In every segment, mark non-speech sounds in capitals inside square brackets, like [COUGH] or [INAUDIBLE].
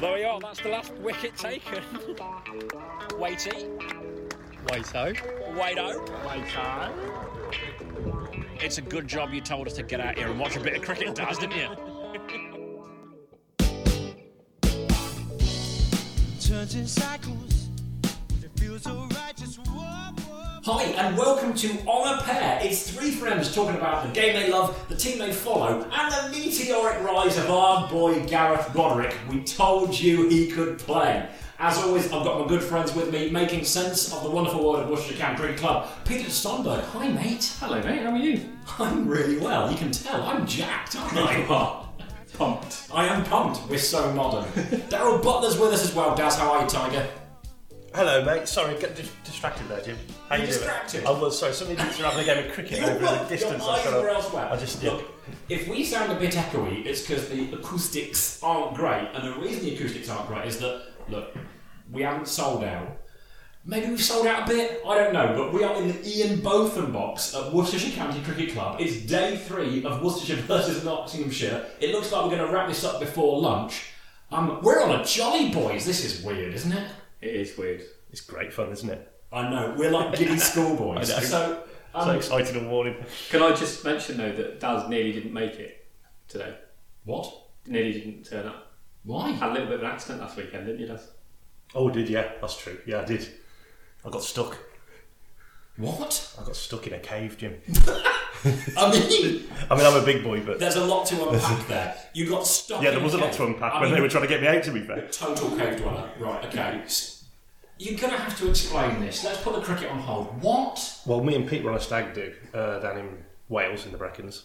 There we are, that's the last wicket taken. [LAUGHS] Waity, Waito. Waito. It's a good job you told us to get out here and watch a bit of cricket, Daz, didn't you? turns in cycles. Hi, and welcome to On a Pair. It's three friends talking about the game they love, the team they follow, and the meteoric rise of our boy Gareth Roderick. We told you he could play. As always, I've got my good friends with me making sense of the wonderful world of Worcestershire County Cricket Club. Peter Stonberg. Hi, mate. Hello, mate. How are you? I'm really well. You can tell I'm jacked, aren't I? pumped. I am pumped. We're so modern. [LAUGHS] Daryl Butler's with us as well. Daz, how are you, Tiger? Hello, mate. Sorry, get dis- distracted there, Jim. How you doing? distracted? I was sorry. Somebody you're having a game of cricket over the distance. your I eyes thought were elsewhere. I just yeah. Look, if we sound a bit echoey, it's because the acoustics aren't great, and the reason the acoustics aren't great is that look, we haven't sold out. Maybe we've sold out a bit. I don't know, but we are in the Ian Botham box at Worcestershire County Cricket Club. It's day three of Worcestershire [LAUGHS] versus Nottinghamshire. It looks like we're going to wrap this up before lunch. Um, we're on a jolly, boys. This is weird, isn't it? It is weird. It's great fun, isn't it? I know. We're like giddy [LAUGHS] schoolboys. I know. So, So um, excited and warning. Can I just mention though that Daz nearly didn't make it today. what? Nearly didn't turn up. Why? Had a little bit of an accident last weekend, didn't you, Daz? Oh, did yeah? That's true. Yeah, I did. I got stuck. What? I got stuck in a cave, Jim. [LAUGHS] [LAUGHS] I mean, I mean, I'm a big boy, but there's a lot to unpack there. You got stuck. yeah, there was a lot to unpack I when mean, they were trying to get me out. To be fair. Total cave dweller. Right. Okay. You're gonna have to explain this. Let's put the cricket on hold. What? Well, me and Pete were on a stag do uh, down in Wales in the Brecons,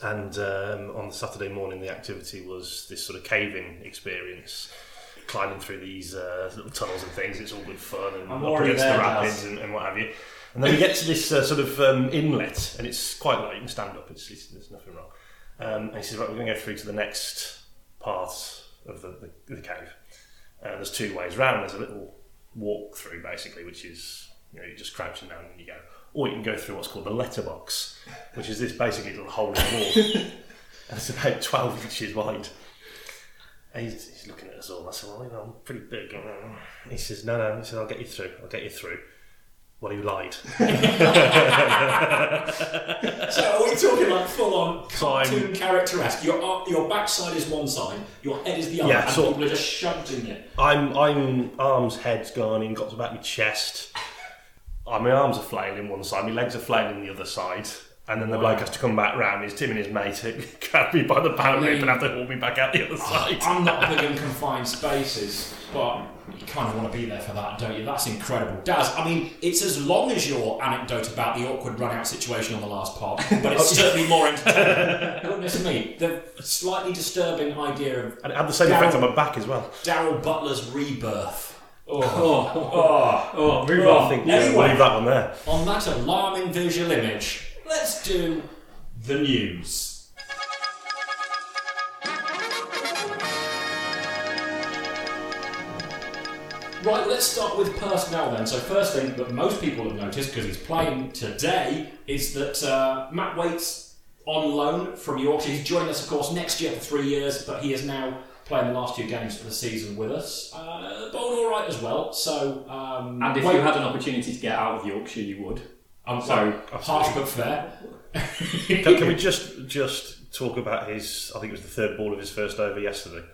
and um, on the Saturday morning, the activity was this sort of caving experience, climbing through these uh, little tunnels and things. It's all good fun and I'm up against there, the rapids and, and what have you. And then we get to this uh, sort of um, inlet, and it's quite light. You can stand up. It's, it's, there's nothing wrong. Um, and he says, "Right, we're going to go through to the next part of the, the, the cave. Uh, there's two ways round. There's a little walk through basically, which is you know you're just crouching down and you go, or you can go through what's called the letterbox, which is this basically little hole in the wall, [LAUGHS] and it's about 12 inches wide. And he's, he's looking at us all. I said, well, you know, I'm pretty big. He says, no, no. He says, I'll get you through. I'll get you through. Well, he lied. [LAUGHS] So are we talking like full on Climb. cartoon character-esque? Your your backside is one side, your head is the other, Yeah, and sort of. people are just shoved in it. I'm, I'm arms, head's gone in, got to about my chest. Uh, my arms are flailing one side, my legs are flailing the other side. And then the bloke has to come back round. His Tim and his mate [LAUGHS] grab me by the power loop and have to haul me back out the other side. I'm not big in confined spaces, but you kind of want to be there for that, don't you? That's incredible. Daz, I mean, it's as long as your anecdote about the awkward run out situation on the last part, but it's [LAUGHS] certainly more entertaining. Goodness me, the slightly disturbing idea of And it had the same effect on my back as well. Daryl Butler's rebirth. Oh, [LAUGHS] Oh, oh, [LAUGHS] oh. oh, move Oh. on. I think yeah, we'll leave that one there. On that alarming visual image, let's do the news. Right, let's start with personnel then. So, first thing that most people have noticed, because he's playing today, is that uh, Matt Waite's on loan from Yorkshire. He's joined us, of course, next year for three years, but he is now playing the last two games of the season with us. Uh, bowled all right as well. So, um, And if Wait- you had an opportunity to get out of Yorkshire, you would. I'm So- sorry, harsh but fair. Can, can we just just talk about his? I think it was the third ball of his first over yesterday.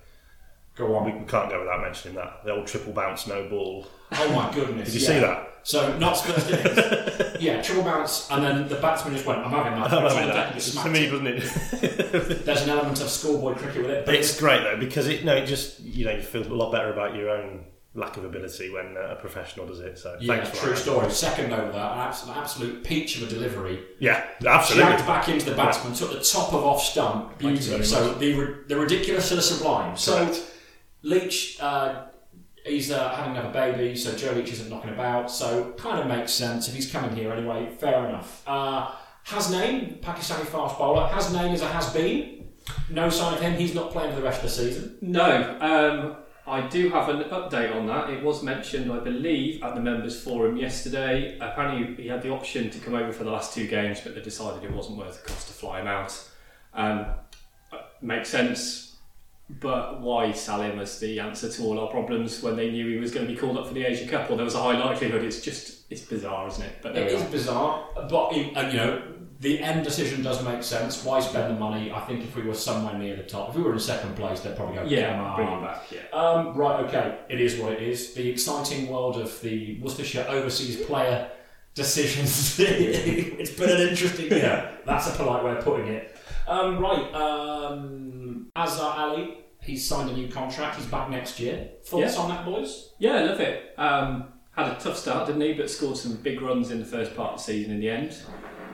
Go on. we can't go without mentioning that the old triple bounce no ball. Oh my goodness. Did you yeah. see that? So, not Spurs innings. [LAUGHS] yeah, triple bounce, and then the batsman just went, I'm having that. I'm It's having that. To smacked me, it. doesn't it? [LAUGHS] There's an element of schoolboy cricket with it. But it's great though because it no, it just you know you feel a lot better about your own lack of ability when uh, a professional does it. So yeah, for true that. story. Second over that, an absolute, absolute peach of a delivery. Yeah, absolutely. Jagged back into the batsman, took the top of off stump. Beauty. So much. the, the ridiculous to the sublime. So Correct. Leach, uh, he's uh, having another baby, so Joe Leach isn't knocking about. So kind of makes sense if he's coming here anyway. Fair enough. Uh, Hasnain, Pakistani fast bowler. Hasnain is a has been. No sign of him. He's not playing for the rest of the season. No, um, I do have an update on that. It was mentioned, I believe, at the members' forum yesterday. Apparently, he had the option to come over for the last two games, but they decided it wasn't worth the cost to fly him out. Um, makes sense. But why sell him as the answer to all our problems when they knew he was going to be called up for the Asia Cup? Or there was a high likelihood. It's just it's bizarre, isn't it? But It are. bizarre, but you know the end decision does make sense. Why spend the money? I think if we were somewhere near the top, if we were in second place, they'd probably go. "Come Yeah, bring him back. Yeah. Um, right, okay, it is what it is. The exciting world of the Worcestershire overseas player decisions. [LAUGHS] it's been an interesting, yeah, that's a polite way of putting it. Um, right, um, Azhar Ali, he's signed a new contract. He's back next year. Thoughts Yeah. on that, boys? Yeah, I love it. Um, had a tough start, didn't he? But scored some big runs in the first part of the season in the end.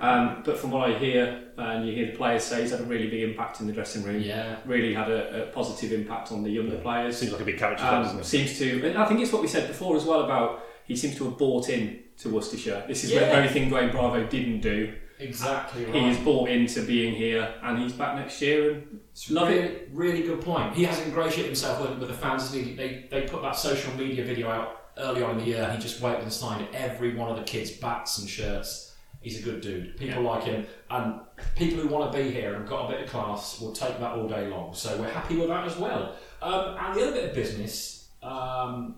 Um, but from what I hear, and you hear the players say, he's had a really big impact in the dressing room. Yeah. Really had a, a positive impact on the younger players. Seems like a big character, Um, doesn't it? seems to, and I think it's what we said before as well about he seems to have bought in to Worcestershire. This is the Yeah. very thing Dwayne Bravo didn't do. Exactly right. He is bought into being here, and he's back next year, and love really, it. Really good point. He has ingratiated himself with, with the fans. They, they, they put that social media video out early on in the year. He just went and signed every one of the kids' bats and shirts. He's a good dude. People like him, and people who want to be here and got a bit of class will take that all day long. So we're happy with that as well. Um, and the other bit of business um,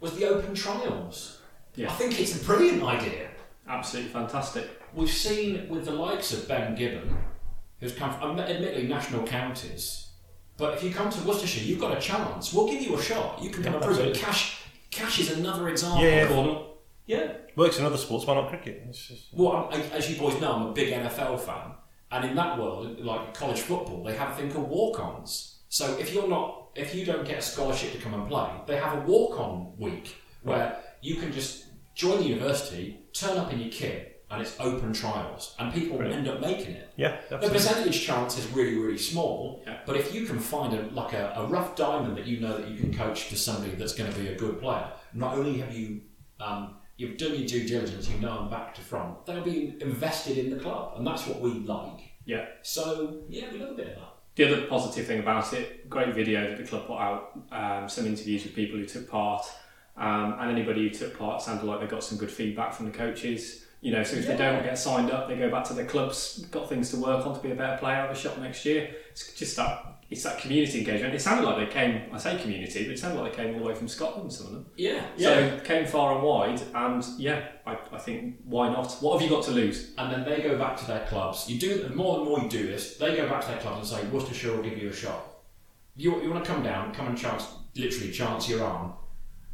was the open trials. Yeah. I think it's a brilliant idea. Absolutely fantastic. We've seen with the likes of Ben Gibbon, who's come from, admittedly, national counties, but if you come to Worcestershire, you've got a chance. We'll give you a shot. You can come Yeah, and prove it. Cash, cash is another example. Yeah, yeah. Yeah. Works in other sports, why not cricket? Just, Well, I'm, as you boys know, I'm a big NFL fan, and in that world, like college football, they have a thing called walk-ons. So if you're not, if you don't get a scholarship to come and play, they have a walk-on week where you can just join the university, turn up in your kit, and it's open trials, and people end up making it. yeah, The percentage chance is really, really small, Yeah. but if you can find a like a, a rough diamond that you know that you can coach to somebody that's going to be a good player, not only have you um, you've done your due diligence, you know them back to front, they'll be invested in the club, and that's what we like. Yeah. So yeah, we love a bit of that. The other positive thing about it, great video that the club put out, um, some interviews with people who took part, um, and anybody who took part sounded like they got some good feedback from the coaches. You know, so if they don't get signed up, they go back to their clubs, got things to work on to be a better player, have a shot next year. It's just that it's that community engagement. It sounded like they came, I say community, but it sounded like they came all the way from Scotland, some of them. Yeah, So came far and wide, and yeah, I, I think why not? What have you got to lose? and then they go back to their clubs. You do the more and more you do this, they go back to their clubs and say, Worcestershire will give you a shot. You, you want to come down, come and chance, literally chance your arm.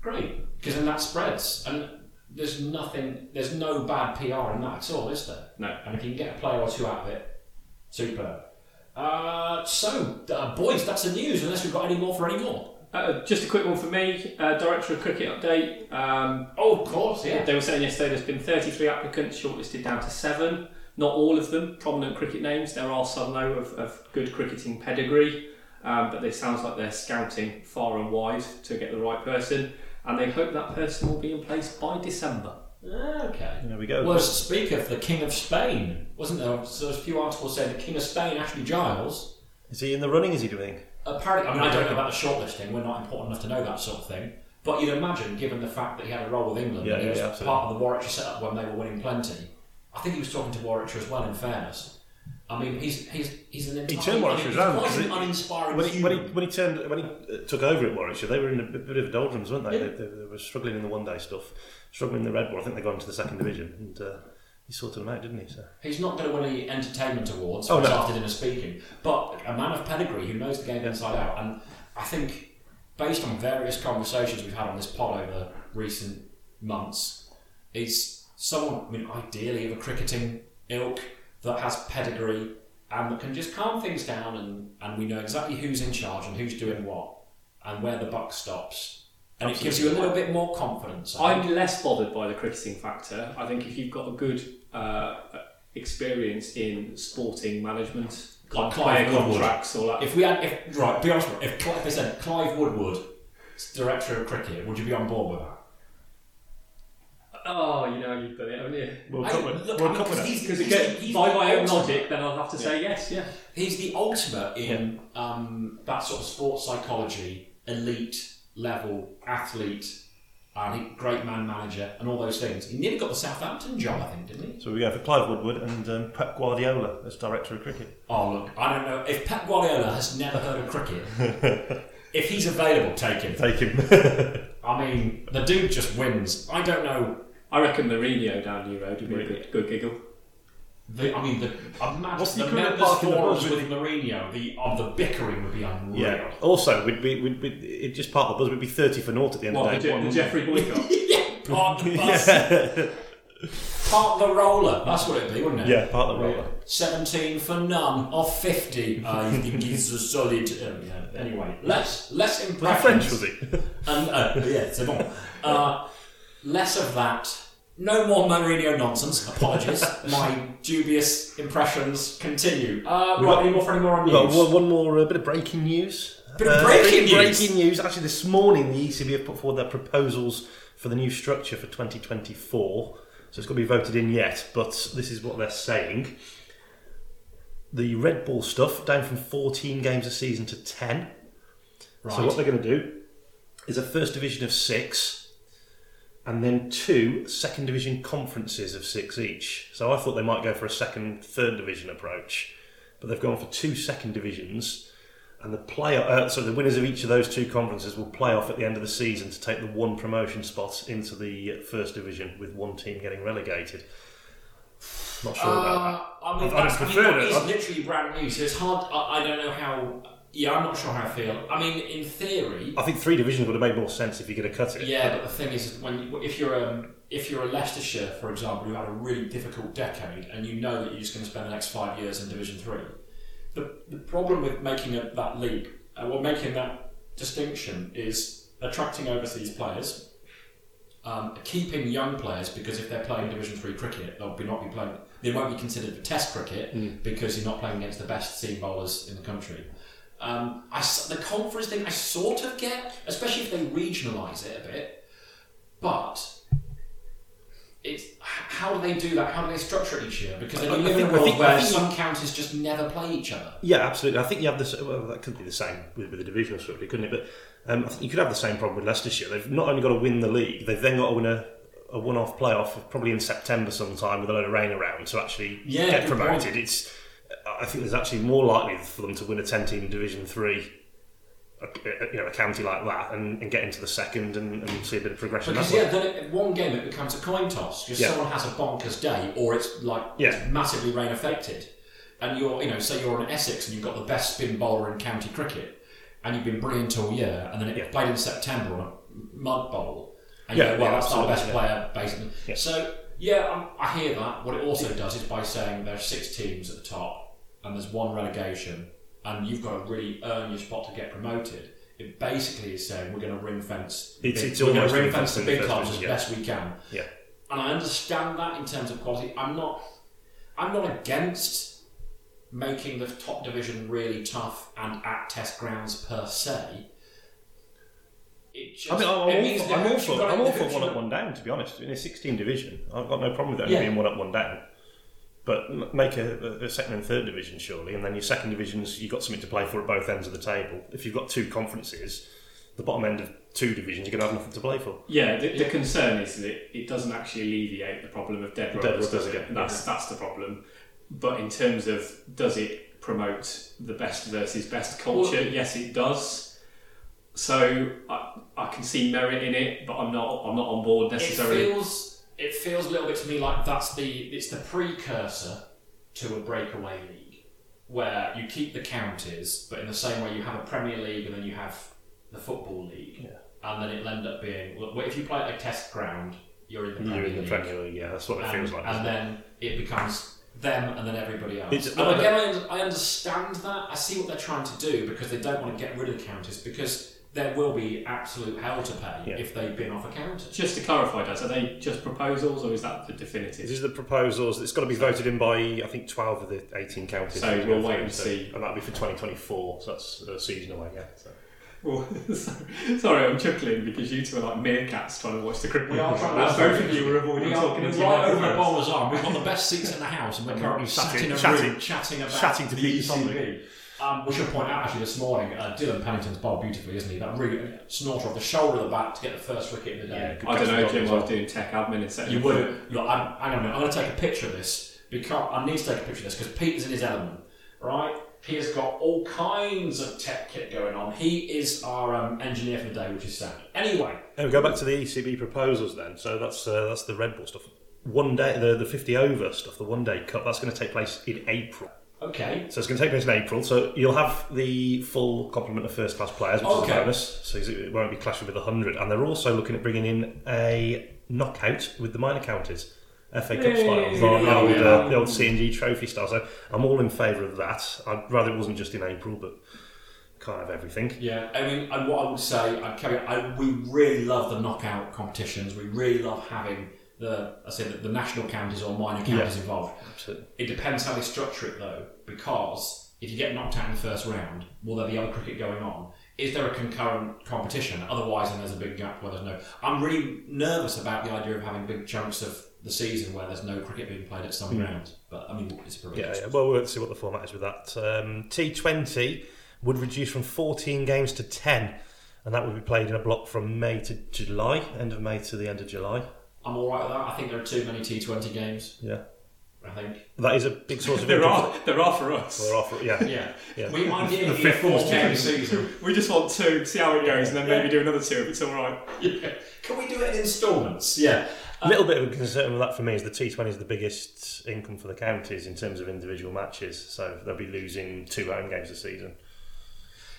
Great, because then that spreads, and there's nothing, there's no bad PR in that at all, is there? No. And if you can get a player or two out of it, superb. Uh, so, uh, boys, that's the news. Unless we've got any more for any more. Uh, just a quick one for me, uh, Director of Cricket update. Um, Oh, of course, yeah. They were saying yesterday there's been 33 applicants shortlisted down to seven. Not all of them prominent cricket names. There are some though of, of good cricketing pedigree, um, but it sounds like they're scouting far and wide to get the right person, and they hope that person will be in place by December. Okay. There we go. Well, to speak of the King of Spain, wasn't there? So there's a few articles saying the King of Spain, Ashley Giles, Is he in the running? Is he doing? apparently, I mean, I don't know about the shortlisting, we're not important enough to know that sort of thing. But you'd imagine, given the fact that he had a role with England, Yeah, and he yeah, was yeah, absolutely. part of the Warwickshire setup when they were winning plenty, I think he was talking to Warwickshire as well, in fairness. I mean, he's he's he's an He turned Warwickshire he's around, quite because an uninspiring When he, when he when he turned when he uh, took over at Warwickshire, they were in a bit, of doldrums, weren't they? Yeah. They, they? They were struggling in the one day stuff, struggling in the red ball. I think they got into the second division, and uh, he sorted them out, didn't he? So He's not going to win any entertainment awards Oh, no. after dinner speaking, but a man of pedigree who knows the game inside out. And I think, based on various conversations we've had on this pod over recent months, is someone, I mean, ideally of a cricketing ilk that has pedigree and that can just calm things down and, and we know exactly who's in charge and who's doing what and where the buck stops. And it gives you a little bit more confidence. I'm less bothered by the cricketing factor. I think if you've got a good uh, experience in sporting management, Like Clive Woodward. contracts, or that. If we had, if right, be honest, if, if they said Clive Woodward, director of cricket, would you be on board with that? Oh, you know, you've done it, haven't you? World I- Cup winner. look, World I mean, Cup 'cause winner. he's- Because he's- again, he's by the my own ultimate- logic, then I'll have to say yes, yeah. He's the ultimate in um, that sort of sports psychology, elite level athlete. and he, great man manager, and all those things. He nearly got the Southampton job, I think, didn't he? So we go for Clive Woodward and um, Pep Guardiola as director of cricket. Oh look, I don't know if Pep Guardiola has never heard of cricket. [LAUGHS] if he's available, take him. Take him. [LAUGHS] I mean, the dude just wins. I don't know. I reckon Mourinho down New Road would be a good, good giggle. The, I mean, the, imagine What's the the equivalent members' park the forums with with Mourinho. The of the bickering would be unreal. yeah. Also, we'd be, we'd, we'd, it just part of the buzz We'd be 30 for naught at the end What, of the, the day. Je- the Geoffrey Boycott? [LAUGHS] yeah, park the bus, [LAUGHS] yeah. park the roller. That's what it'd be, wouldn't it? yeah, part of the roller. 17 for none of 50. I [LAUGHS] think he's a solid. Um, yeah. Anyway, less less How impressions. French was he? And, uh, yeah, c'est bon. Uh, less of that. No more Mourinho nonsense. Apologies. [LAUGHS] My dubious impressions continue. Uh, right, got- any more for any more on news? one, one more uh, bit of breaking news. Bit of Uh, breaking news? Breaking news. Actually, this morning the ECB have put forward their proposals for the new structure for 2024. So it's got to be voted in yet, but this is what they're saying. The red ball stuff down from 14 games a season to 10. Right. So what they're going to do is a first division of six, and then two second division conferences of six each. So I thought they might go for a second, third division approach, but they've gone for two second divisions, and the play. Uh, so the winners of each of those two conferences will play off at the end of the season to take the one promotion spot into the first division, with one team getting relegated. Not sure about that. Uh, I mean, I'd- I'd that's, I mean, prefer that it. is literally brand new, so it's hard. I, I don't know how. Yeah, I'm not sure how I feel. I mean, in theory, I think three divisions would have made more sense if you're going to cut it. Yeah, but the thing is, when if you're um, if you're a Leicestershire, for example, who had a really difficult decade, and you know that you're just going to spend the next five years in Division Three, the, the problem with making a, that leap uh, well, making that distinction is attracting overseas players, um, keeping young players because if they're playing Division Three cricket, they'll be not be playing. They won't be considered for Test cricket because you're not playing against the best seam bowlers in the country. Um, I the conference thing I sort of get, especially if they regionalise it a bit, but it's how do they do that? How do they structure it each year? Because then I- live in a world think- where some counties just never play each other. Yeah, absolutely. I think you have this. Well, that could be the same with, with the divisional structure, couldn't it? But um, I think you could have the same problem with Leicestershire. They've not only got to win the league, they've then got to win a, a one-off playoff, probably in September sometime, with a load of rain around to actually Yeah, get promoted. point. It's. I think there's actually more likely for them to win a ten-team Division Three. A, a- you know, a county like that, and, and get into the second, and, and see a bit of progression. Because way. yeah, then it, one game it becomes a coin toss. Just Yeah. someone has a bonkers day, or it's like Yeah. it's massively rain affected, and you're you know say you're in Essex and you've got the best spin bowler in county cricket, and you've been brilliant all year, and then it Yeah. played in September on a mud bowl, and Yeah, you go, well that's our best player basically. So yeah, um, I hear that. What it also does is by saying there are six teams at the top, and there's one relegation, and you've got to really earn your spot to get promoted. It basically is saying we're going to ring fence. It's- big- it's we're going to ring fence the big clubs as yeah. best we can. Yeah. And I understand that in terms of quality. I'm not. I'm not against making the top division really tough and at test grounds per se. Just, I mean, I'm, it I'm means all for, I'm all for, I'm all for one up, one down. To be honest, in a 16 division, I've got no problem with it only Yeah. being one up, one down. But make a, a second and third division surely, and then your second divisions, you've got something to play for at both ends of the table. If you've got two conferences, the bottom end of two divisions, you're going to have nothing to play for. Yeah, the, the concern is that it doesn't actually alleviate the problem of dead Dead rubbers, rubbers does it? again, That's that's the problem. But in terms of does it promote the best versus best culture? Well- yes, it does. So I, I can see merit in it, but I'm not I'm not on board It necessarily. feels it feels a little bit to me like that's the it's the precursor to a breakaway league where you keep the counties, but in the same way you have a Premier League and then you have the football league, and then it'll end up being well, if you play at a test ground, you're in the Premier You're in the League. Premier League, yeah, that's what it and, feels like. and then it becomes them and then everybody else. It's- and again, I, I understand that. I see what they're trying to do because they don't want to get rid of the counties because there will be absolute hell to pay Yeah. if they bin off a county. Just to clarify, guys, are they just proposals or is that the This definitive? is the proposals. It's got to be voted in by, I think, 12 of the 18 counties. So we'll wait and see. And that'll be for 2024, so that's a season away, yeah. So. [LAUGHS] Well, sorry, I'm chuckling because you two are like meerkats trying to watch the cricket. We are trying to- both of you were avoiding we are, talking into your right over the bowler's arm. We've got the best seats in the house, and we're currently sat Chatting- in a chatting- room chatting about chatting to the Peter ECB. Um, we should point out actually this morning, uh, Dylan Pennington's bowled beautifully, isn't he? That really snorter off the shoulder of the bat to get the first wicket in the day. I don't know, Jim. I was doing tech admin instead. You of- would. Look, I'm, hang on a minute. I'm going to take a picture of this because I need to take a picture of this because Peter's in his element, right? He has got all kinds of tech kit going on. He is our um, engineer for the day, which is sad. Anyway, And we go back to the ECB proposals then. So that's uh, that's the red ball stuff. One day, the, the 50 over stuff, the one day cup, that's going to take place in April. okay. So it's going to take place in April. So you'll have the full complement of first class players, which is a bonus. So it won't be clashing with the 100. And they're also looking at bringing in a knockout with the minor counties. FA Cup style, Yay. the, the old, uh, the old C&G trophy style. So I'm all in favour of that. I'd rather it wasn't just in April, but can't have everything. Yeah, I mean, and what I would say, I'd carry, I, we really love the knockout competitions. We really love having the, I say, the, the national counties or minor counties Yeah. involved. Absolutely. It depends how they structure it though, because if you get knocked out in the first round, will there be other cricket going on? Is there a concurrent competition? Otherwise, then there's a big gap where there's no. I'm really nervous about the idea of having big chunks of the season where there's no cricket being played at some grounds. But I mean, it's Yeah, ridiculous. yeah. Well, we'll see what the format is with that. Um, T20 would reduce from 14 games to 10, and that would be played in a block from May to July, end of May to the end of July. I'm all right with that. I think there are too many T20 games. Yeah, I think. that is a big source of There income. are, there are for us. We're off, yeah. Yeah. Yeah. We might be The a fifth four was game two. season. [LAUGHS] We just want two, see how it goes, and then maybe do another two if it's all right. Yeah. Can we do it in instalments? Yeah. A little bit of a concern with that for me is the T20 is the biggest income for the counties in terms of individual matches, so they'll be losing two home games a season.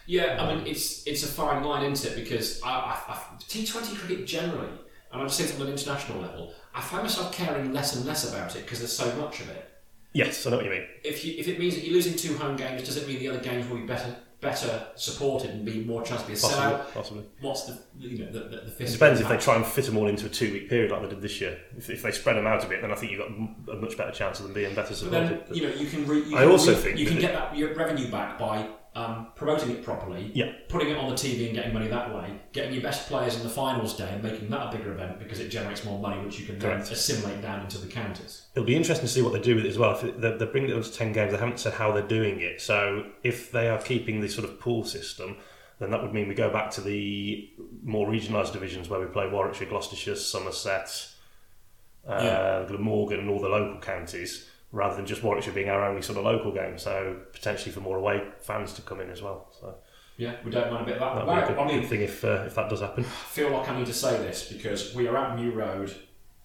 Yeah, I mean it's it's a fine line, isn't it? Because I, I, I, T20 cricket generally, and I'm just saying it on an international level, I find myself caring less and less about it because there's so much of it. Yes, I know what you mean. If you if it means that you're losing two home games, does it mean the other games will be better better supported and be more chance to be a Possibly. sellout? possibly. What's the you know the, the, the It depends if they try and fit them all into a two week period like they did this year. If, if they spread them out a bit, then I think you've got a much better chance of them being better But supported. then you know you can. Re, you I can also re- think you can get that your revenue back by um, promoting it properly, Yeah. putting it on the TV and getting money that way, getting your best players in the finals day and making that a bigger event because it generates more money, which you can then Correct. assimilate down into the counties. It'll be interesting to see what they do with it as well. If they're, they're bringing it up to 10 games, they haven't said how they're doing it. So if they are keeping the sort of pool system, then that would mean we go back to the more regionalised divisions where we play Warwickshire, Gloucestershire, Somerset, uh, Yeah. Glamorgan, and all the local counties, rather than just Warwickshire being our only sort of local game. So potentially for more away fans to come in as well. So Yeah, we don't mind a bit of that. That'd be a I good, mean, thing if, uh, if that does happen. I feel like I need to say this because we are at New Road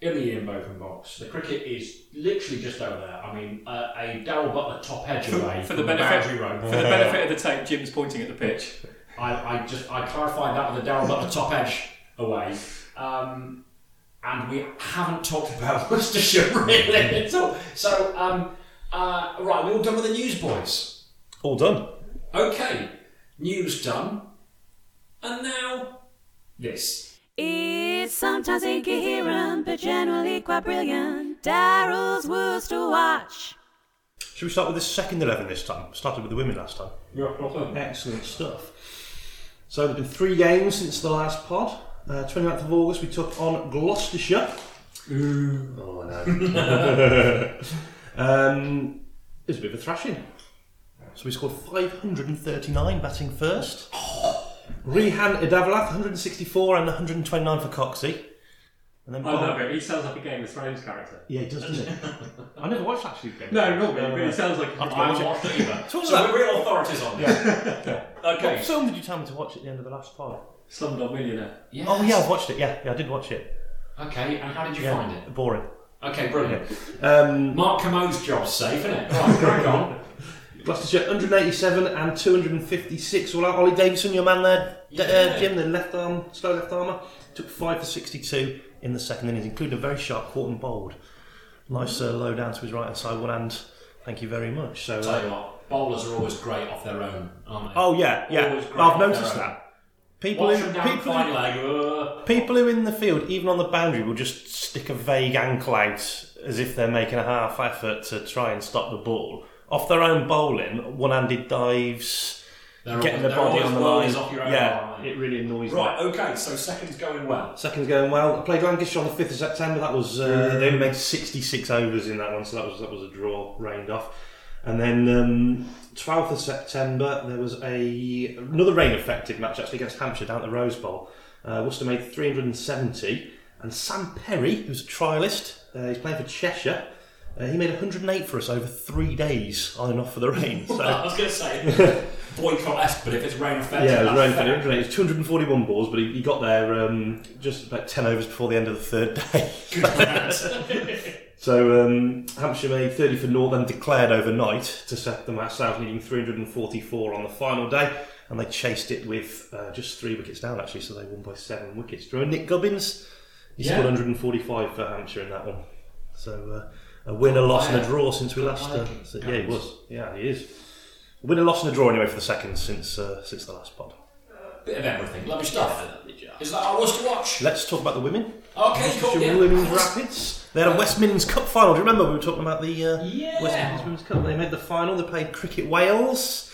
in the Ian Botham box. The cricket is literally just over there. I mean, uh, a Darrell Butler top edge For- away for the the benefit- boundary road. For the benefit of the tape, Jim's pointing at the pitch. I, I just I clarified that with the Darrell Butler top edge away. Um, and we haven't talked about [LAUGHS] Worcestershire really. so, so um, uh, right, we're all done with the news, boys. All done. Okay, news done. And now this. It's sometimes incoherent, but generally quite brilliant. Daryl's worst to watch. Should we start with the second 11 this time? Started with the women last time. Yeah, Excellent stuff. So there've been three games since the last pod. Uh, 29th of August we took on Gloucestershire. Oh, I know. [LAUGHS] um, it was a bit of a thrashing. So we scored 539 batting first. Rehan Edavalath 164 and 129 for Coxey. And then I love it. He sounds like a Game of Thrones character. Yeah, he does, doesn't he? [LAUGHS] I never watched that actually. No, not me, but he sounds like. I haven't watched it either. Talk so about- we're real authorities on this. [LAUGHS] What Okay. film did you tell me to watch at the end of the last pod? Slumdog Millionaire. Yes. Oh yeah, I've watched it. Yeah, yeah, I did watch it. Okay, and how did you Yeah, find it? boring. Okay, brilliant. Um, Mark Kermode's job's safe, isn't it? Right, crack on. [LAUGHS] Gloucestershire 187 and 256 all out. Ollie Davison, your man there, D- uh, Jim, the left arm, slow left armer, took 5 for 62 in the second innings, including a very sharp caught and bowled. Nice uh, low down to his right hand side, one hand. Thank you very much. So, Tell you uh, what, bowlers are always great off their own, aren't they? oh yeah, yeah, Always great I've off noticed their own. that. People Watch who, down people, fine who, leg. uh, people who in the field, even on the boundary, will just stick a vague ankle out as if they're making a half effort to try and stop the ball. Off their own bowling, one-handed dives, They're getting the body on the line. Off your own yeah, aren't it really annoys me. Right, okay, so second's going well. Second's going well. I played Lancashire on the fifth of September. That was uh, they only made sixty six overs in that one, so that was that was a draw, rained off. And then um, 12th of September, there was a another rain affected match actually against Hampshire down at the Rose Bowl. Uh, Worcester made 370, and Sam Perry, who's a trialist, uh, he's playing for Cheshire. Uh, he made 108 for us over three days on and off for the rain. [LAUGHS] So, I was going to say [LAUGHS] boycott esque, but if it's rain affected, yeah, it was rain affected. 108. It was 241 balls, but he, he got there um, just about 10 overs before the end of the third day. [LAUGHS] So um, Hampshire made 30 for North and declared overnight to set the match out, needing 344 on the final day, and they chased it with uh, just three wickets down actually, so they won by seven wickets. Do you remember Nick Gubbins? He Yeah. scored 145 for Hampshire in that one. So uh, a win, a loss, and a draw since we last. Uh, so- yeah, he was. Yeah, he is. A win, a loss, and a draw anyway for the second since uh, since the last pod. Bit of everything. Lovely stuff. Is that our was to watch? Let's talk about the women. Okay, cool. Worcestershire Yeah. Women's Rapids. They had a West Midlands Cup final. Do you remember we were talking about the uh, Yeah. West Midlands Women's Cup? They made the final. They played Cricket Wales.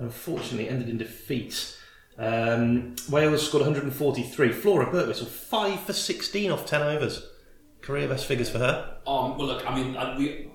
Unfortunately, ended in defeat. Um, Wales scored 143. Flora Birtwhistle five for 16 off 10 overs. Career best figures for her. Um, well, look, I mean, uh, we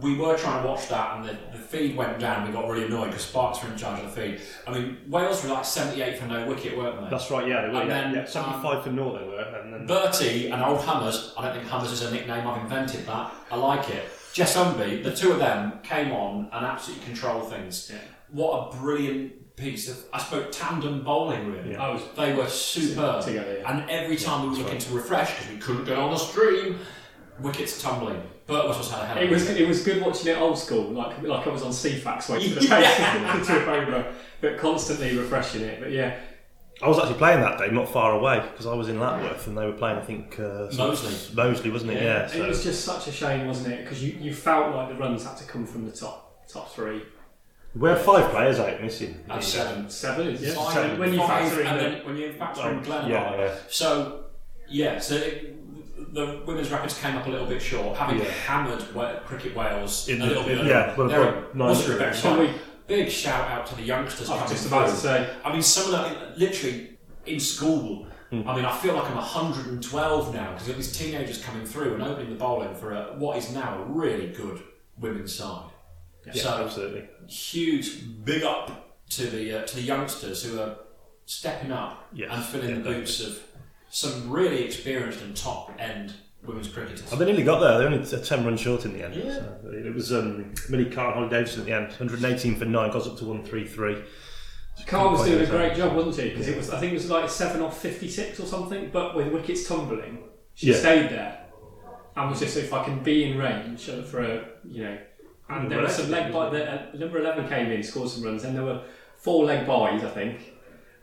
we were trying to watch that, and the, the feed went down. We got really annoyed because Sparks were in charge of the feed. I mean, Wales were like 78 for no wicket, weren't they? That's right. Yeah, they were, yeah. Yeah, 75 for North they were, and then Bertie and Old Hammers. I don't think Hammers is a nickname. I've invented that. I like it. Jess Umby, the two of them came on and absolutely controlled things. What a brilliant piece of, I suppose, tandem bowling. Really, I was they were superb. Together, yeah. And every time we were looking to refresh because we couldn't get on the stream, wickets tumbling. Burt was had a hell of It was it was good watching it old school, like like I was on Ceefax waiting for the [LAUGHS] Yeah. paper [LAUGHS] to trip over, but constantly refreshing it. But yeah, I was actually playing that day, not far away, because I was in Latworth and they were playing. I think uh, sort of- Moseley. Moseley, wasn't it? Yeah. it so- was just such a shame, wasn't it? Because you, you felt like the runs had to come from the top top three. We have five players out missing. And seven. Seven is yeah. Five, Seven. When you factor in then when you factor in Glenn yeah, yeah. So, yeah, so it, the women's rapids came up a little bit short, having Yeah. hammered Wa- Cricket Wales In a the- little bit. yeah, well, They're well, a- nine- a better we- Big shout out to the youngsters I was just about to say. I mean, some of them, literally in school. Hmm. I mean, I feel like I'm 112 now because you've got these teenagers coming through and opening the bowling for a, what is now a really good women's side. Yeah, so absolutely. huge big up to the uh, to the youngsters who are stepping up Yes, and filling yeah, the boots of some really experienced and top end women's cricketers. Oh, they nearly got there. They only t- ten runs short in the end. Yeah. So it was um, Millie Carr and Holly Davidson at the end. 118 for nine, got up to 133. Carl was doing a great so- job, wasn't he? Because it was I think it was like seven off fifty six or something. But with wickets tumbling, she Yeah. stayed there and was just if I can be in range for a you know. And there were some leg by the uh, number eleven came in, scored some runs, and there were four leg buys I think,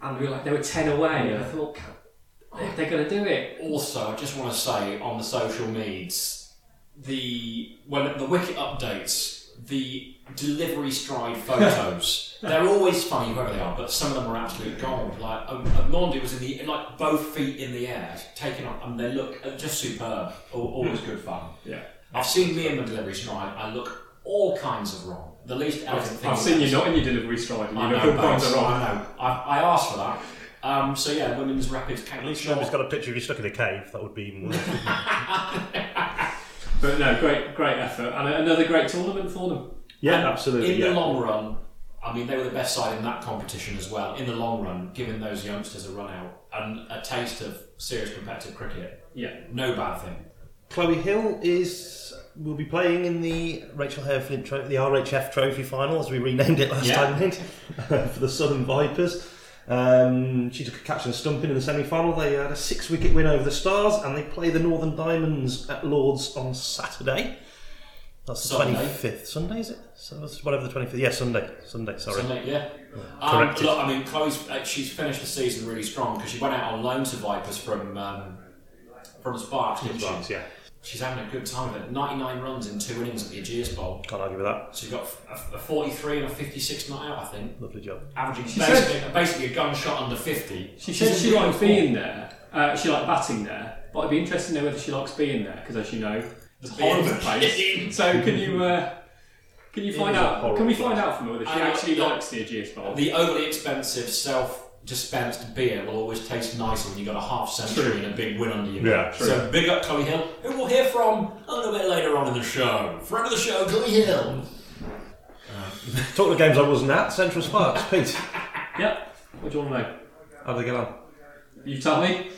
and we were like they were ten away. And I thought "Ca- they're going to do it. Also, I just want to say on the social medias, the when the wicket updates, the delivery stride [LAUGHS] photos, they're always funny whoever they are, but some of them are absolute gold. Like um, uh, Mondi was in the like both feet in the air, taking up, and they look uh, just superb. Always good fun. Yeah. I've seen me in the delivery stride. I look all kinds of wrong. The least elegant thing. I've seen you not in your delivery stride, and I you know, know good points are wrong. I know. I, I asked for that. Um, so yeah, women's rapid came At least short. somebody's got a picture of you stuck in a cave. That would be even worse. [LAUGHS] But no, great, great effort, and another great tournament for them. yeah, And absolutely. In yeah. the long run, I mean, they were the best side in that competition as well. In the long run, giving those youngsters a run out and a taste of serious competitive cricket, Yeah, no bad thing. Chloe Hill is will be playing in the Rachael Heyhoe Flint Trophy, the RHF Trophy final, as we renamed it last Yeah. time, [LAUGHS] for the Southern Vipers. Um, she took a catch and a stumping in the semi-final. They had a six-wicket win over the Stars, and they play the Northern Diamonds at Lords on Saturday. That's the Sunday. twenty fifth. Sunday is it? So whatever the twenty fifth. Yeah, Sunday. Sunday. Sorry. So, like, yeah. Um, look, I mean, Chloe's uh, she's finished the season really strong because she went out on loan to Vipers from um, from Sparks, she? yeah, She's having a good time of it. 99 runs in two innings at the Ageas Bowl. can't argue with that. She's got a, a 43 and a 56 not out, I think. Lovely job. Averaging She basically, basically a gunshot under 50. she She's said she really liked being there. Uh, she liked batting there, but I'd be interested to know whether she likes being there because, as you know, it's a being horrible place. so can you uh, can you find out? Can we place. find out from her whether she I actually look, likes the Ageas Bowl? The overly expensive self-dispensed beer will always taste nicer when you've got a half century and a big win under you. Yeah, true. So big up Chloe Hill, who we'll hear from a little bit later on in the show. Friend of the show, Chloe Hill. [LAUGHS] Talking of games I wasn't at, Central Sparks. Pete, [LAUGHS] Yep. What do you want to know? how did they get on? You tell me.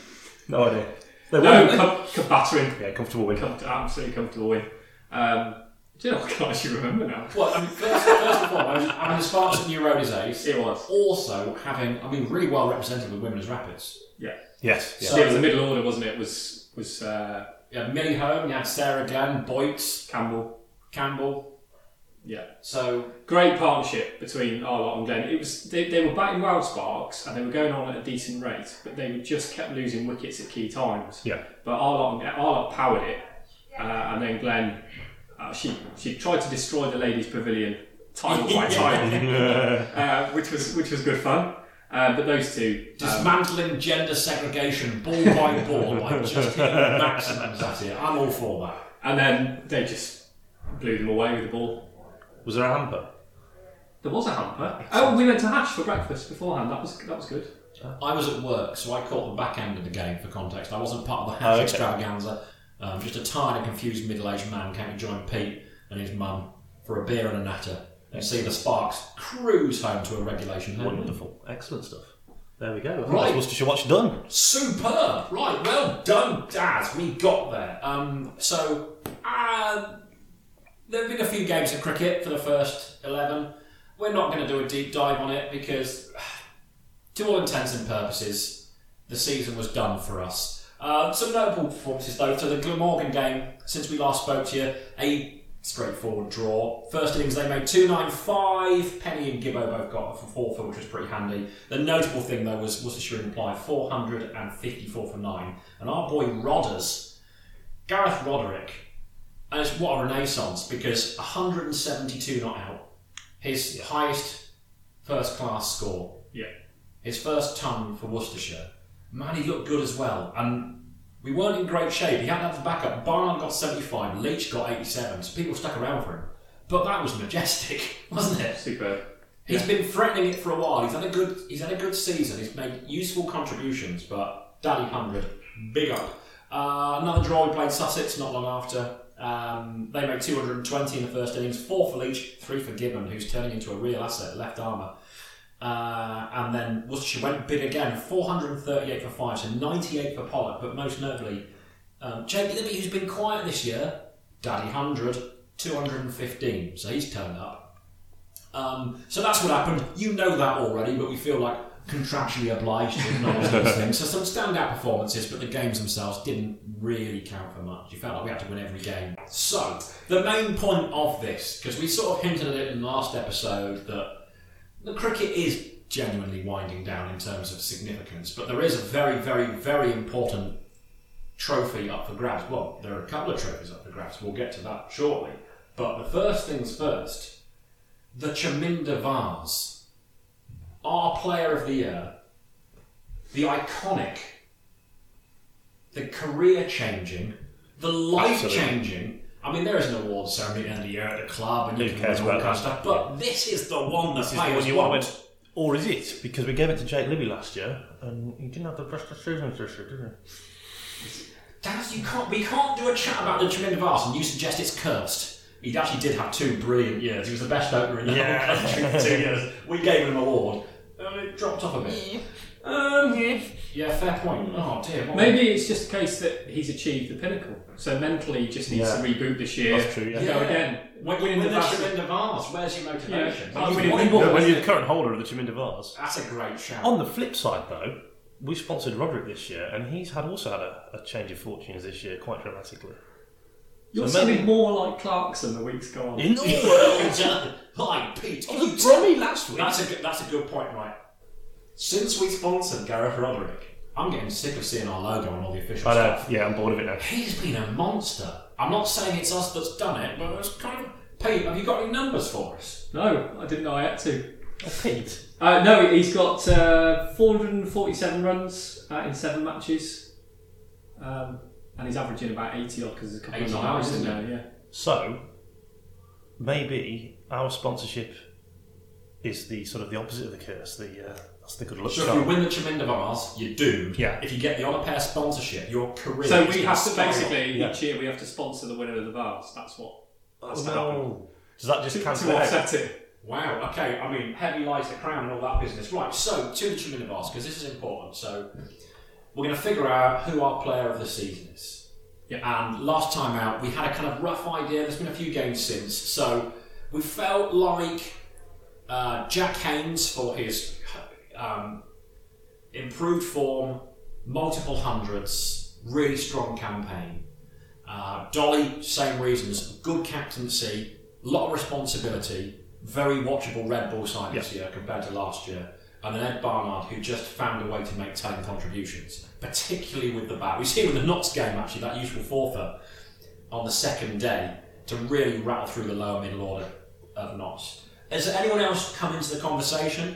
No idea. They No, won. com- com- battering. Yeah, comfortable win. Com- absolutely comfortable win. Um, do you know? I can't actually remember now. Well, I mean, first, first and foremost, I mean, the Sparks at New Road is ace. It was. Also, having, I mean, really well represented with Women's Rapids. Yeah. Yes. Yeah. So- it was the middle order, wasn't it? Was was uh, You had Millie Home, you had Sarah Glenn, Boyts, Campbell. Campbell. Yeah. So, Great partnership between Arlott and Glenn. It was they, they were batting Wild Sparks and they were going on at a decent rate, but they just kept losing wickets at key times. Yeah. But Arlott, Arlott powered it, uh, and then Glenn, uh, she she tried to destroy the ladies' pavilion [LAUGHS] title by title, [LAUGHS] uh, which was which was good fun. Uh, but those two, um, dismantling gender segregation ball by [LAUGHS] ball, like just hitting maximums at it. I'm all for that. and then they just blew them away with the ball. Was there a hamper? There was a hamper. Oh, we went to Hatch for breakfast beforehand. That was that was good. I was at work, so I caught the back end of the game for context. I wasn't part of the hatch Oh, okay. extravaganza. Um, just a tired and confused middle-aged man came to join Pete and his mum for a beer and a natter and see the Sparks cruise home to a regulation home. Wonderful. Excellent stuff. There we go. I think Right. That's Worcestershire Watch done. Superb! Right, well done, Daz. We got there. Um, so, uh, there have been a few games of cricket for the first 11. We're not going to do a deep dive on it because, [SIGHS] to all intents and purposes, the season was done for us. Uh, some notable performances though. So the Glamorgan game, since we last spoke to you, a straightforward draw. First innings they made 295. Penny and Gibbo both got for four for, which was pretty handy. The notable thing though was Worcestershire implied 454 for nine. And our boy Rodders, Gareth Roderick, and it's what a renaissance because 172 not out. His highest first class score Yeah. his first ton for Worcestershire. Man, he looked good as well. And we weren't in great shape. He had to have the backup. Barnard got 75, Leach got 87, so people stuck around for him. But that was majestic, [LAUGHS] wasn't it? Superb. He's been threatening it for a while. He's had a good he's had a good season. He's made useful contributions, but Daddy 100, big up. Uh, another draw, we played Sussex not long after. Um, they made 220 in the first innings, four for Leach, three for Gibbon, who's turning into a real asset, left armour. Uh, and then Worcestershire went big again, 438 for 5, so 98 for Pollock, but most notably, um, Jake Libby, who's been quiet this year, Daddy 100, 215, so he's turned up. Um, so that's what happened. You know that already, but we feel like contractually obliged to acknowledge those things. So some standout performances, but the games themselves didn't really count for much. You felt like we had to win every game. So the main point of this, because we sort of hinted at it in the last episode, that the cricket is genuinely winding down in terms of significance, but there is a very, very, very important trophy up for grabs. Well, there are a couple of trophies up for grabs. We'll get to that shortly. But the first things first, the Chaminda Vase, our player of the year, the iconic, the career changing, the life changing. I mean, there is an award ceremony at the end of the year at the club, and you Who can cares win all about kinds of that? stuff. But this is the one that This is the players one you want. want. Or is it? Because we gave it to Jake Libby last year, and he didn't have the best of seasons this year, did he? Daz, you can't. We can't do a chat about the Chaminda Vase, and you suggest it's cursed. He actually did have two brilliant years. He was the best opener in the Yeah. whole country for two years. We gave him an award. and it dropped off a bit. Um, yeah, fair point. Oh dear. what- Maybe it's just a case that he's achieved the pinnacle. So mentally, he just needs Yeah. to reboot this year. That's true, yeah. Go again. When you Winning win the the Vase- Chaminda Vase, where's your motivation? Yeah. When you Winning won it- Wimbledon. when you're the current holder of the Chaminda Vase. That's a great shout. On the flip side, though, we sponsored Roderick this year, and he's had also had a, a change of fortunes this year, quite dramatically. You're So seeming maybe- more like Clarkson the weeks go on. In the world. Hi, Pete. I Can you was tell Bromley last week. That's a good, that's a good point, right? Since we sponsored Gareth Roderick, I'm getting sick of seeing our logo on all the official I know. stuff. Yeah, I'm bored of it now. He's been a monster. I'm not saying it's us that's done it, but it's kind of. Pete, have you got any numbers for us? No, I didn't know I had to. Oh, Pete. Uh, no, he's got uh, 447 runs uh, in seven matches. Um, and he's averaging about 80 odd because there's a couple of 80 knockouts isn't in there, yeah. So, maybe our sponsorship is the sort of the opposite of the curse. The uh, that's the good luck So if you win the Chaminda Vase, you're doomed. Yeah. If you get the Honor Pair sponsorship, your career. So we gonna have to skyrocket. basically, Yeah. each year, we have to sponsor the winner of the vase. That's what has Oh, no. Does that just To, cancel to it out? offset it. Wow. Okay. I mean, heavy lies the crown and all that business. Right. So to the Chaminda Vase because this is important. So we're going to figure out who our player of the season is. Yeah. And last time out, we had a kind of rough idea. There's been a few games since, so we felt like uh, Jack Haynes for his um, improved form, multiple hundreds, really strong campaign. Uh, Dolly, same reasons, good captaincy, a lot of responsibility, very watchable red ball side this year compared to last year. And then Ed Barnard, who just found a way to make telling contributions, particularly with the bat. We see with the Notts game, actually, that useful fourther on the second day to really rattle through the lower middle order of Notts. Has anyone else come into the conversation?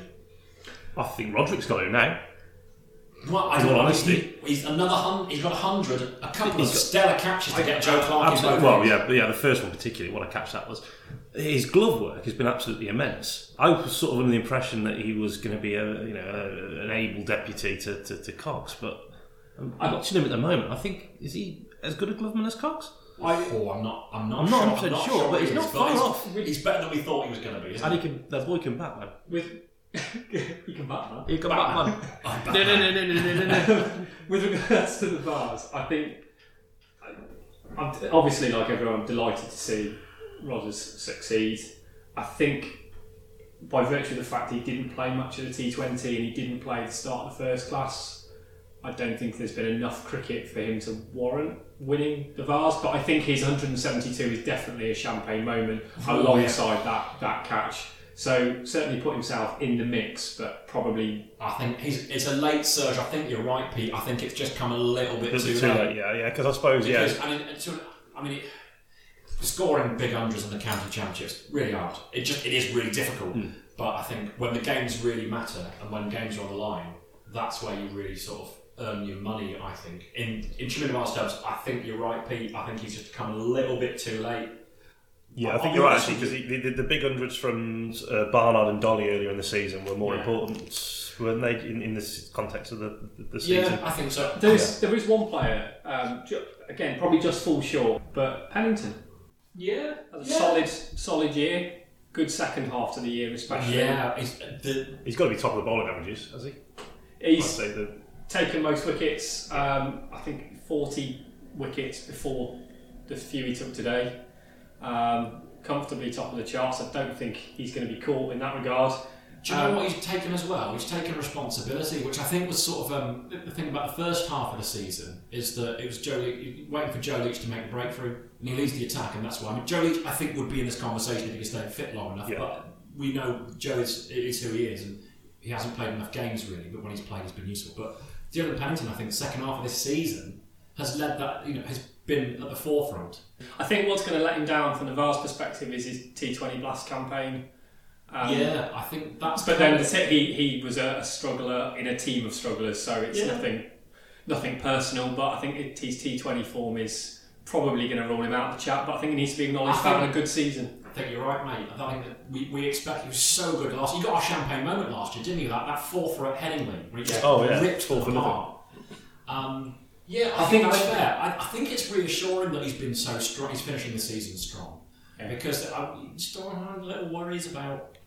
I think Roderick's got it now. Well, I In all honesty. He- he's another hun- He's got a hundred, a couple of got- stellar catches to get Joe Clarke Absolutely. Well, yeah, but yeah. The first one particularly, what I catch that was his glove work has been absolutely immense. I was sort of under the impression that he was going to be a you know a, an able deputy to, to, to Cox, but um, I'm watching him at the moment. I think is he as good a gloveman as Cox? I, oh, I'm not. I'm not. I'm not sure, 100% I'm sure, but he's not far he's, off. He's better than we thought he was going to be. Isn't And he can that boy can bat man. With [LAUGHS] can back that. He can bat man. Oh, no no no no no no no. no. [LAUGHS] With regards to the Vase, I think I'm obviously like everyone, I'm delighted to see Rodders succeed. I think by virtue of the fact he didn't play much of the T20 and he didn't play the start of the first class, I don't think there's been enough cricket for him to warrant winning the Vase. But I think his 172 is definitely a champagne moment Oh, alongside that that catch. So certainly put himself in the mix, but probably I think he's. It's a late surge. I think you're right, Pete. I think it's just come a little bit too, too late. late, yeah, yeah. Because I suppose, yeah, I mean, it's sort of- I mean, it, scoring big hundreds in the county championships really hard. It just it is really difficult. Hmm. But I think when the games really matter and when games are on the line, that's where you really sort of earn your money. I think in in Chaminda Vase's terms, I think you're right, Pete. I think he's just come a little bit too late. Yeah, I I'll think you're right actually because the, the, the big hundreds from uh, Barnard and Dolly earlier in the season were more Yeah. important, weren't they, in, in this context of the, the, the season? Yeah, I think so. There's, there is one player, um, ju- again, probably just fall short, but Pennington yeah, had a yeah. solid, solid year. Good second half to the year, especially. Yeah, he's, the, He's got to be top of the bowling averages, has he? He's say the taken most wickets. Um, I think 40 wickets before the few he took today. Um, comfortably top of the charts. I don't think he's going to be caught in that regard. Do you know Um, what he's taken as well? He's taken responsibility, which I think was sort of um, the thing about the first half of the season is that it was Joe Leach, waiting for Joe Leach to make a breakthrough, and he leads the attack, and that's why. I mean, Joe Leach, I think, would be in this conversation if he could stay fit long enough. Yeah. But we know Joe is, is who he is, and he hasn't played enough games really. But when he's played, he's been useful. But Dillon Pennington, I think, the second half of this season has led that. You know, has been at the forefront. I think what's going to let him down from Navarre's perspective is his T20 Blast campaign. Um, yeah, I think that's. But then the t- he he was a, a struggler in a team of strugglers, so it's Yeah. nothing nothing personal. But I think it, his T Twenty form is probably going to rule him out of the chat. But I think he needs to be acknowledged I for having a good season. I think you're right, mate. I think that we, we expect he was so good last. You got our champagne moment last year, didn't you? That that fourth for at Headingley, where he just Oh, yeah. ripped Four them for nothing. apart. Um, yeah, I, I think think that's fair. I, I think it's reassuring that he's been so strong. He's finishing the season strong Yeah. because I still have little worries about.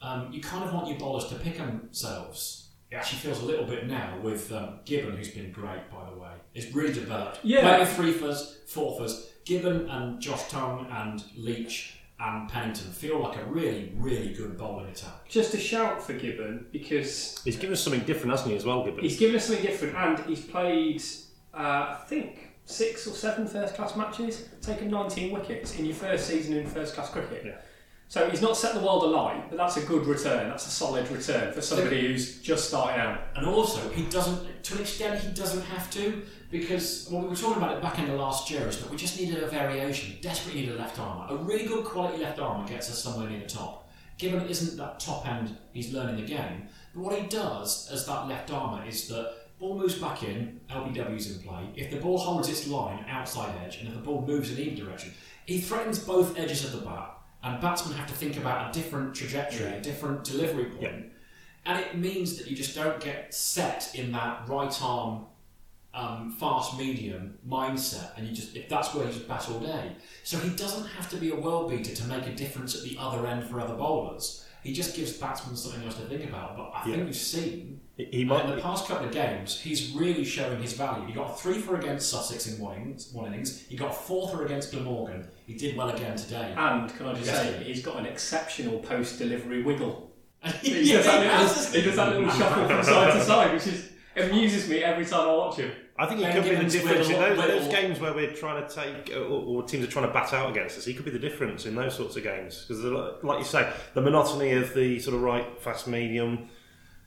Um, you kind of want your bowlers to pick themselves. It actually feels a little bit now with um, Gibbon, who's been great, by the way. It's really developed. Yeah. Playing with three fers, four fers, Gibbon and Josh Tongue and Leach and Pennington feel like a really, really good bowling attack. Just a shout for Gibbon because he's given us something different, hasn't he, as well, Gibbon? he's given us something different, and he's played uh, I think six or seven first class matches, taken 19 wickets in your first season in first class cricket. Yeah. So he's not set the world alight, but that's a good return. That's a solid return for somebody who's just starting out. And also, he doesn't, to an extent, he doesn't have to, because well, we were talking about it back in the last year, is that we just needed a variation. Desperately need a left armour. A really good quality left armour gets us somewhere near the top. Given it isn't that top end, he's learning the game. But what he does as that left armour is that ball moves back in, LBW's in play. If the ball holds its line outside edge, and if the ball moves in either direction, he threatens both edges of the bat, and batsmen have to think about a different trajectory, a different delivery point. Yeah. And it means that you just don't get set in that right arm, um, fast medium mindset, and you just if that's where you just bat all day. So he doesn't have to be a world beater to make a difference at the other end for other bowlers. He just gives batsmen something else to think about. But I think Yeah. we've seen He, he in the past couple of games, he's really showing his value. He got three for against Sussex in one innings. One innings. He got four for against Glamorgan. He did well again today. And can I just Yes. say, he's got an exceptional post-delivery wiggle. [LAUGHS] He Yeah, does that he little, he does that little shuffle from side to side, which is amuses me every time I watch him. I think he Ben could be the difference in those, those games where we're trying to take, or, or teams are trying to bat out against us. He could be the difference in those sorts of games because, like you say, the monotony of the sort of right, fast, medium.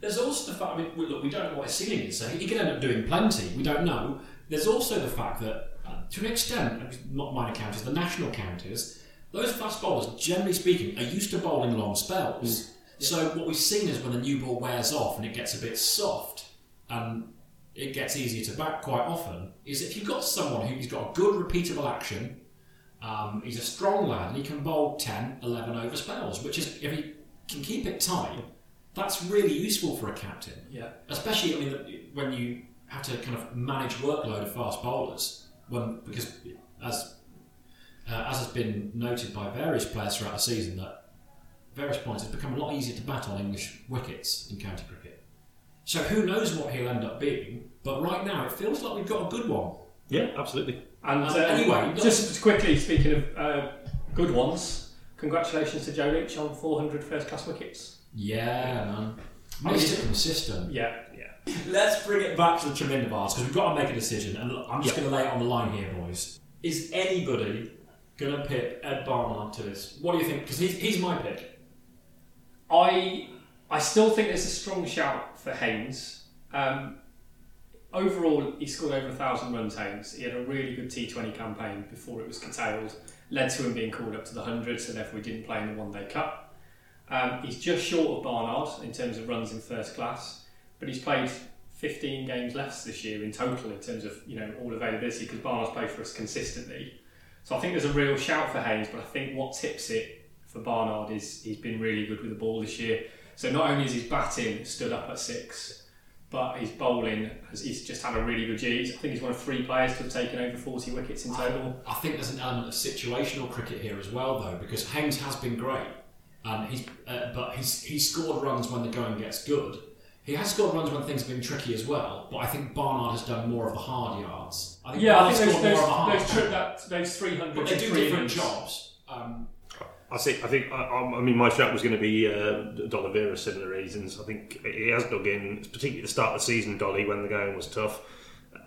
There's also the fact. I mean, we- look, we don't know what his ceiling is, so he could end up doing plenty. We don't know. There's also the fact that, uh, to an extent, not minor counties, the national counties, those fast bowlers, generally speaking, are used to bowling long spells. So what we've seen is when the new ball wears off and it gets a bit soft, and it gets easier to bat quite often, is if you've got someone who's got a good repeatable action, um, he's a strong lad and he can bowl 10, 11 over spells, which is, if he can keep it tight, that's really useful for a captain. Yeah. Especially, I mean, when you have to kind of manage workload of fast bowlers, when because as uh, as has been noted by various players throughout the season, that various points it's become a lot easier to bat on English wickets in county cricket. So who knows what he'll end up being? But right now, it feels like we've got a good one. Yeah, absolutely. And Um, uh, anyway, just quickly speaking of uh, good ones, congratulations to Joe Leach on 400 first-class wickets. Yeah, man. I mean- Mr. Consistent. Yeah, yeah. Let's bring it back to the Chaminda Vase because we've got to make a decision, and look, I'm just Yeah. going to lay it on the line here, boys. Is anybody going to pick Ed Barnard to this? What do you think? Because he's, he's my pick. I I still think there's a strong shout for Haynes. Um, overall, he scored over a thousand runs. Haynes. He had a really good T20 campaign before it was curtailed, led to him being called up to the hundred, so therefore he didn't play in the One Day Cup. Um, he's just short of Barnard in terms of runs in first class, but he's played 15 games less this year in total in terms of you know all availability because Barnard's played for us consistently. So I think there's a real shout for Haynes, but I think what tips it for Barnard is he's been really good with the ball this year. So not only is his batting stood up at six, but his bowling has he's just had a really good year. I think he's one of three players to have taken over 40 wickets in total. I think there's an element of situational cricket here as well, though, because Haynes has been great, um, he's, uh, but he's he's scored runs when the going gets good. He has scored runs when things have been tricky as well, but I think Barnard has done more of the hard yards. I think Yeah, I think those those, of the hard those, tri- that, those 300 but they do three different jobs. Um, I think. I think. I, I mean, my shout was going to be uh, D'Oliveira. Similar reasons. I think he has dug in, particularly at the start of the season, Dolly, when the going was tough.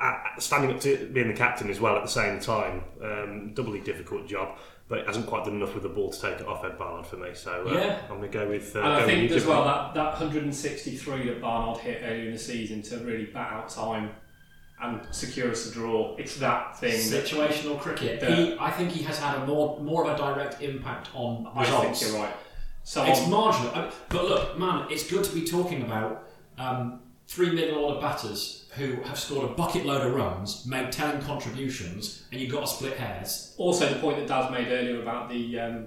Uh, standing up to being the captain as well at the same time, um, doubly difficult job. But it hasn't quite done enough with the ball to take it off Ed Barnard for me. So uh, Yeah. I'm going to go with. Uh, And I think as well that, that 163 that Barnard hit earlier in the season to really bat out time and secure us a draw. It's that thing that situational cricket. Yeah. He, I think he has had a more more of a direct impact on I results. think you're right. So It's marginal, I- but look, man, it's good to be talking about um, three middle order batters who have scored a bucket load of runs, made telling contributions, and you've got to split hairs. also the point that Daz made earlier about the um,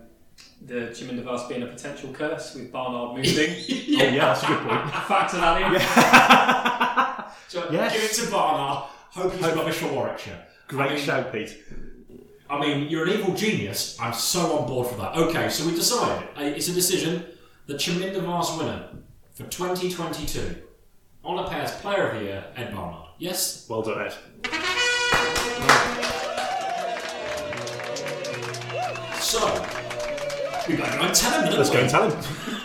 the Chaminda Vase being a potential curse with Barnard moving. [LAUGHS] Oh, yeah, that's a good point. Factor that in. So [LAUGHS] Yes. give it to Barnard. Hope he's rubbish for Warwickshire. Great I mean, shout, Pete. I mean, you're an evil genius. I'm so on board for that. Okay, so we decided. Uh, It's a decision. The Chaminda Vase winner for 2022 on a pairs player of the year, Ed Barnard. Yes? Well done, Ed. So, go and tell him, don't Let's we? go and tell him.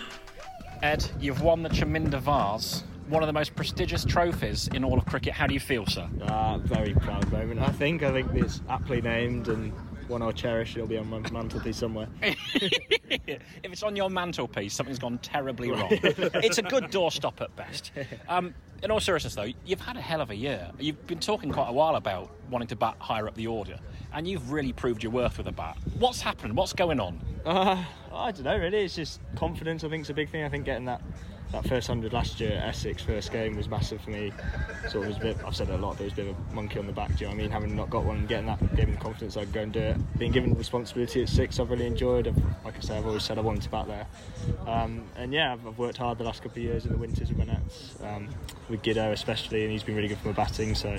Ed, you've won the Chaminda Vase, one of the most prestigious trophies in all of cricket. How do you feel, sir? Ah, very proud moment. I think. I think it's aptly named and one I'll cherish. It'll be on my mantelpiece somewhere. [LAUGHS] [LAUGHS] if it's on your mantelpiece, something's gone terribly wrong. [LAUGHS] it's a good doorstop at best. Um, in all seriousness, though, you've had a hell of a year. You've been talking quite a while about wanting to bat higher up the order, and you've really proved your worth with a bat. What's happened? What's going on? Uh, I don't know. Really, it's just confidence. I think it's a big thing. I think getting that that first hundred last year at Essex first game was massive for me. Sort of was a bit. I've said it a lot. There was a bit of a monkey on the back. Do you know what I mean? Having not got one, getting that gave me the confidence I'd go and do it. Being given responsibility at six, I've really enjoyed. I've, like I say, I've always said I wanted to bat there. Um, and yeah, I've, I've worked hard the last couple of years in the winters with my nets, um, with Giddo especially, and he's been really good for my batting. So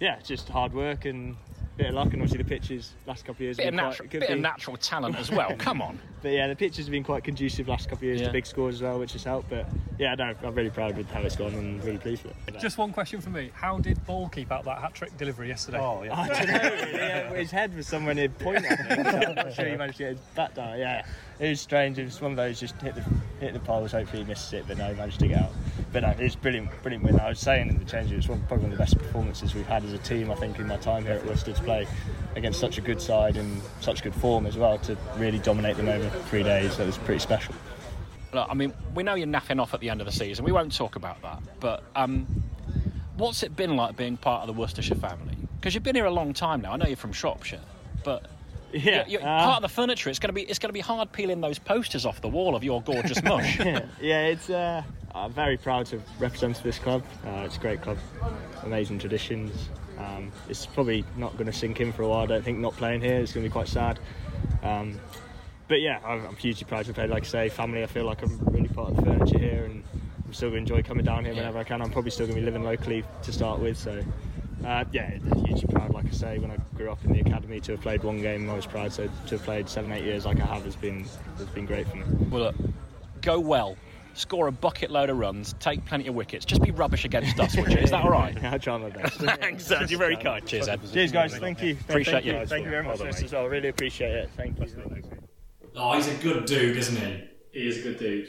yeah, just hard work and bit of luck, and obviously the pitches last couple of years. Bit have of, natural, quite, could bit of natural talent as well. Come on. [LAUGHS] But yeah, the pitches have been quite conducive last couple of years Yeah. to big scores as well, which has helped. But yeah, no, I'm really proud with how it's gone and really pleased with it. Just one question for me. How did Ball keep out that hat trick delivery yesterday? Oh, yeah. [LAUGHS] I don't know. yeah, his head was somewhere near point. I think. So I'm not sure he managed to get his back down. Yeah, it was strange. It was one of those just hit the hit the poles. Hopefully he missed it, but no, he managed to get out. But no, it was brilliant, brilliant win. I was saying in the change, it was one, probably one of the best performances we've had as a team. I think in my time here at Worcester to play against such a good side and such good form as well to really dominate them over three days. That was pretty special. Look, I mean, we know you're naffing off at the end of the season. We won't talk about that. But um, what's it been like being part of the Worcestershire family? Because you've been here a long time now. I know you're from Shropshire, but Yeah, you're, you're uh, part of the furniture. It's going to be it's going to be hard peeling those posters off the wall of your gorgeous mush. [LAUGHS] yeah, it's. Uh, I'm very proud to represent this club. Uh, it's a great club, amazing traditions. Um, it's probably not going to sink in for a while. I don't think not playing here. It's going to be quite sad. Um, but yeah, I'm, I'm hugely proud to play. Like I say, family. I feel like I'm really part of the furniture here, and I'm still going to enjoy coming down here whenever I can. I'm probably still going to be living locally to start with, so. Uh, yeah, hugely proud. Like I say, when I grew up in the academy, to have played one game, I was proud. So to have played seven, eight years like I have has been has been great for me. well, look, go well. Score a bucket load of runs, take plenty of wickets. Just be rubbish against us, would you? Is that all right? [LAUGHS] yeah, I'll try my best. [LAUGHS] Thanks, Ed. You're very kind. Cheers, Ed. Cheers, guys. Thank you. Appreciate Thank you. Thank you very much Well done, for this as well. Really appreciate it. Thank you. Oh, he's a good dude, isn't he? He is a good dude.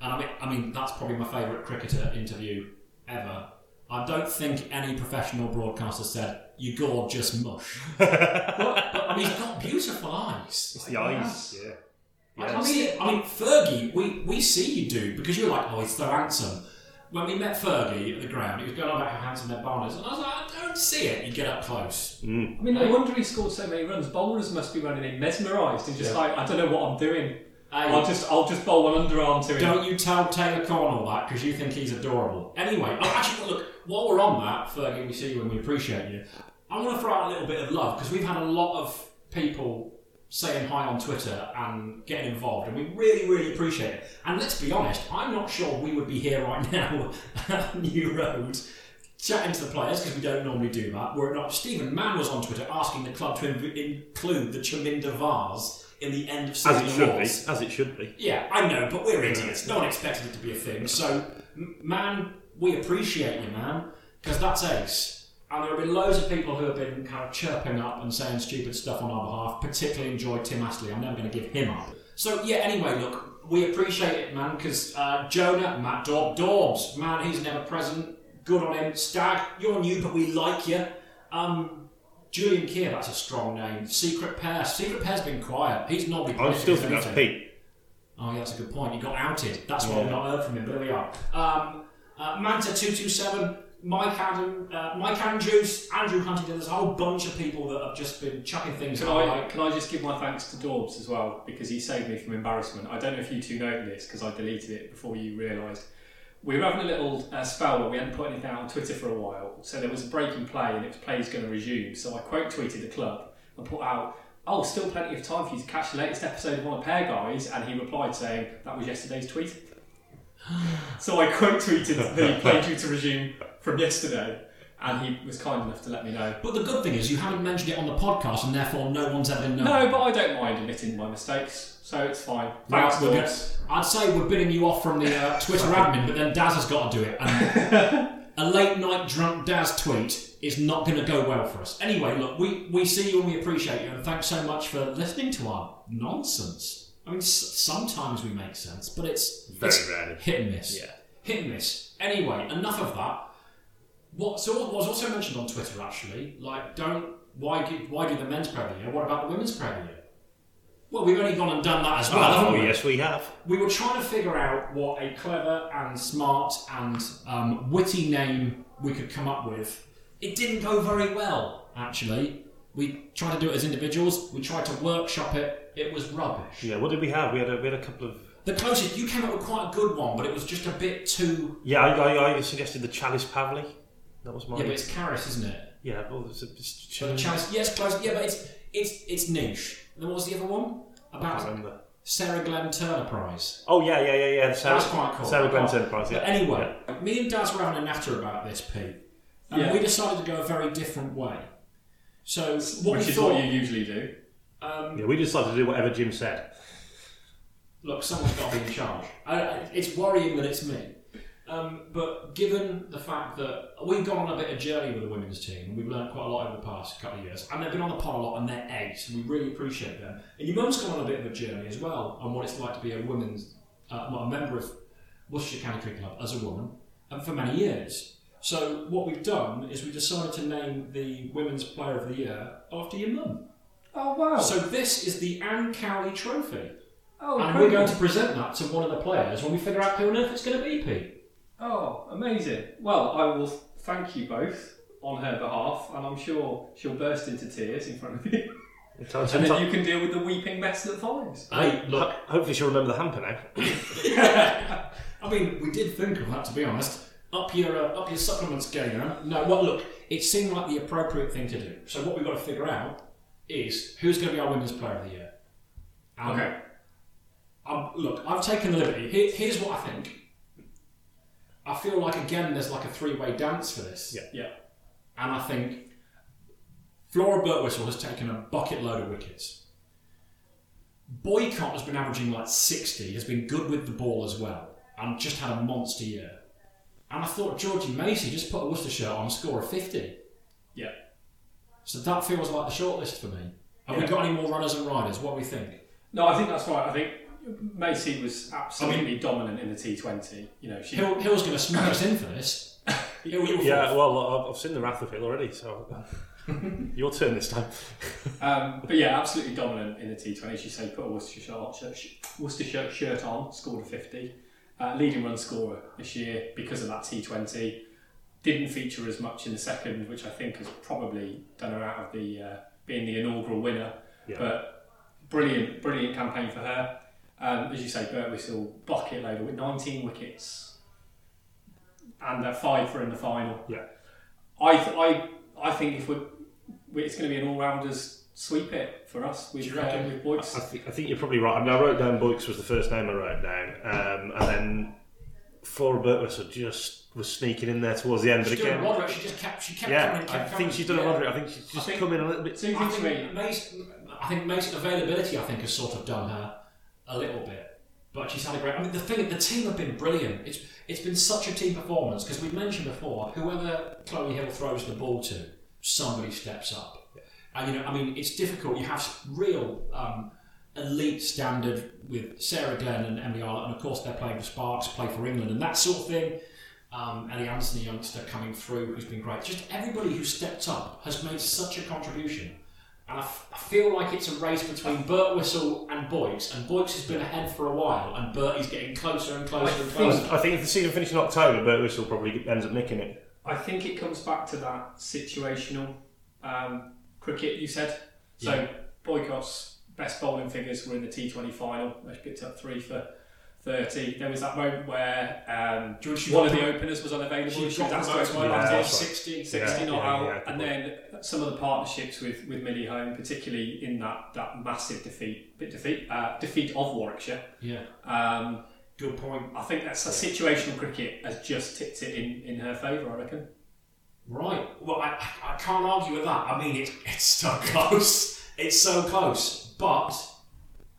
And I mean, I mean that's probably my favourite cricketer interview ever. I don't think any professional broadcaster said, "You gorgeous mush." [LAUGHS] but, but, I mean, he's got beautiful eyes. It's the eyes. Yeah. I- I mean, I mean, Fergie, we, we see you do because you're like, oh, he's so handsome. When we met Fergie at the ground, he was going on about how handsome their bowler is, and I was like, I don't see it. You get up close. Mm. I mean, no wonder he scored so many runs. Bowlers must be running in mesmerised and just like, I don't know what I'm doing. I'll just, I'll just bowl one underarm to him. Don't you tell Taylor Cornall that because you think he's adorable. Anyway, oh, actually, look, while we're on that, Fergie, we see you and we appreciate you. I want to throw out a little bit of love because we've had a lot of people saying hi on Twitter and getting involved, and we really, really appreciate it. And let's be honest, I'm not sure we would be here right [LAUGHS] now at New Road chatting to the players because we don't normally do that. Were it not Stephen Mann was on Twitter asking the club to inv- include the Chaminda vase in the end of season As it should be. As it should be. Yeah, I know, but we're idiots. No one expected it to be a thing. So, man, we appreciate you, man, because that's ace. And there have been loads of people who have been kind of chirping up and saying stupid stuff on our behalf. Particularly enjoyed Tim Astley. I'm never going to give him up. So yeah. Anyway, look, we appreciate it, man, because uh, Jonah, Matt Daub, Daubs, man, he's never present. Good on him. Stag, you're new, but we like you. Um, Julian Keir, that's a strong name. Secret Pair, Secret Pair's been quiet. He's normally. I still think that's. Pete. Oh, yeah, that's a good point. He got outed. That's why we've not heard from him. But there we are. Um, uh, Manta two two seven. Mike Adam, uh, Mike Andrews, Andrew Huntington. There's a whole bunch of people that have just been chucking things. Can our I, way. can I just give my thanks to Daubs as well because he saved me from embarrassment. I don't know if you two know this because I deleted it before you realised. We were having a little uh, spell where we hadn't put anything out on Twitter for a while, so there was a break in play and it was play's going to resume. So I quote tweeted the club and put out, "Oh, still plenty of time for you to catch the latest episode of On a Pair, guys." And he replied saying that was yesterday's tweet. [SIGHS] so I quote tweeted the play due to resume from yesterday, and he was kind enough to let me know. But the good thing is you haven't mentioned it on the podcast, and therefore no one's ever known. No, but I don't mind admitting my mistakes, so it's fine. Well, Thanks, we're Daubs. gonna- I'd say we're bidding you off from the uh, [LAUGHS] Twitter admin, but then Daz has got to do it. And [LAUGHS] a late night drunk Daz tweet is not going to go well for us. Anyway, look, we, we see you and we appreciate you, and thanks so much for listening to our nonsense. I mean, s- sometimes we make sense, but it's Very it's rarely. hit and miss. Yeah. Hit and miss. Anyway, enough of that. What so what was also mentioned on Twitter actually, like don't why give, why do the men's Premier? What about the women's Premier? Well, we've only gone and done that as well. Oh, haven't we? yes, we have. we were trying to figure out what a clever and smart and um, witty name we could come up with. It didn't go very well, actually. We tried to do it as individuals. We tried to workshop it. It was rubbish. Yeah, what did we have? We had a, we had a couple of. The closest you came up with quite a good one, but it was just a bit too. Yeah, I, I, I suggested the Chalice Pavely. That was mine. Yeah, but it's Charis, isn't it? Yeah, well, it's, it's, But the chalice, yes, close. Yeah, but it's it's it's niche. And what was the other one I about can't remember. Sarah Glenn Turner Prize? Oh yeah, yeah, yeah, yeah. The Sarah, That's quite cool. Sarah Glenn But Enterprise. Yeah. anyway, me and Daz were having a natter about this, Pete. And Yeah. we decided to go a very different way. So what which we is thought, what you usually do. um, Yeah, we decided to do whatever Jim said. look, someone's got to be in charge. I, I, it's worrying that it's me. Um, but given the fact that we've gone on a bit of a journey with the women's team, and we've learned quite a lot over the past couple of years, and they've been on the pod a lot, and they're eight, and we really appreciate them. And your mum's gone on a bit of a journey as well on what it's like to be a women's, uh, well, a member of Worcestershire County Cricket Club as a woman, and for many years. So what we've done is we decided to name the Women's Player of the Year after your mum. Oh wow! So this is the Anne Cowley Trophy. oh, And incredible. we're going to present that to one of the players when we figure out who on earth it's going to be, Pete. Oh, amazing. Well, I will thank you both on her behalf, and I'm sure she'll burst into tears in front of you. And then you can deal with the weeping mess that follows. Hey, look, Ho- Hopefully she'll remember the hamper now. [LAUGHS] I mean, we did think of that to be honest. Up your uh, up your supplements game, huh? No, what? Look, it seemed like the appropriate thing to do. So what we've got to figure out is who's going to be our women's player of the year. Um, Okay. Um, look, I've taken the liberty. Here, here's what I think. I feel like again, there's like a three-way dance for this. Yeah. Yeah. And I think Flora Birtwhistle has taken a bucket load of wickets. Boycott has been averaging like 60, has been good with the ball as well, and just had a monster year. And I thought Georgie Macy just put a Worcestershire on a score of 50. Yeah. So that feels like the shortlist for me. Have we got any more runners and riders? What do we think? No, I think that's right. I think Macy was absolutely dominant in the T20. You know, she. Hill, Hill's going to smash us in for this. [LAUGHS] Hill, you're Yeah, fourth. well, I've- I've seen the Wrath of Hill already, so [LAUGHS] your turn this time. Um, but yeah, absolutely dominant in the T20. She said, say, put a Worcestershire shirt, Worcestershire shirt on, scored a 50. Uh, leading run scorer this year because of that T20. Didn't feature as much in the second, which I think has probably done her out of the uh, being the inaugural winner. Yeah. But brilliant, brilliant campaign for her. Um, as you say, Birtwhistle, bucket loader with 19 wickets and uh, five for in the final. Yeah. I, th- I, I think if we're, it's going to be an all-rounders sweep it for us with, Do you uh, reckon? with I, Boyce. think, I think you're probably right. I mean, I wrote down Boyks was the first name I wrote down, um, and then Flora Birtwhistle just was sneaking in there towards the end. But She's doing again, Roderick, she just kept, she kept yeah, coming, I kept think coming. she's done a Yeah. Roderick. I think she's just think- come in a little bit. Two I things for me. think Mason, I think Mason availability, I think, has sort of done her a little bit. But she's had a great. I mean, the thing, the team have been brilliant. It's it's been such a team performance because we've mentioned before, whoever Chloe Hill throws the ball to, somebody steps up. And you know, I mean, it's difficult. You have real um, elite standard with Sarah Glenn and Emily Arlott, and of course they're playing for Sparks, play for England, and that sort of thing. Um, Ellie Anderson, a youngster coming through, who's been great. Just everybody who stepped up has made such a contribution. And I, f- I feel like it's a race between Birtwhistle and Boyks, and Boyks has been ahead for a while, and Burt is getting closer and closer and closer. I think if the season finishes in October, Birtwhistle probably ends up nicking it. I think it comes back to that situational um, cricket you said. So Yeah. Boycott's best bowling figures were in the T20 final. They picked up three for 30. There was that moment where um, Do you- she one of the openers was unavailable. She She got was asked to promoted open by the Yeah, right. 60, 60 Yeah, not yeah, out, yeah, and then some of the partnerships with, with Millie Home, particularly in that, that massive defeat, bit defeat, uh, defeat of Warwickshire. Yeah, Um, good point. I think that's a situational cricket has just tipped it in, in her favour. I reckon. Right. Well, I, I can't argue with that. I mean, it's it's so [LAUGHS] close. It's so close. But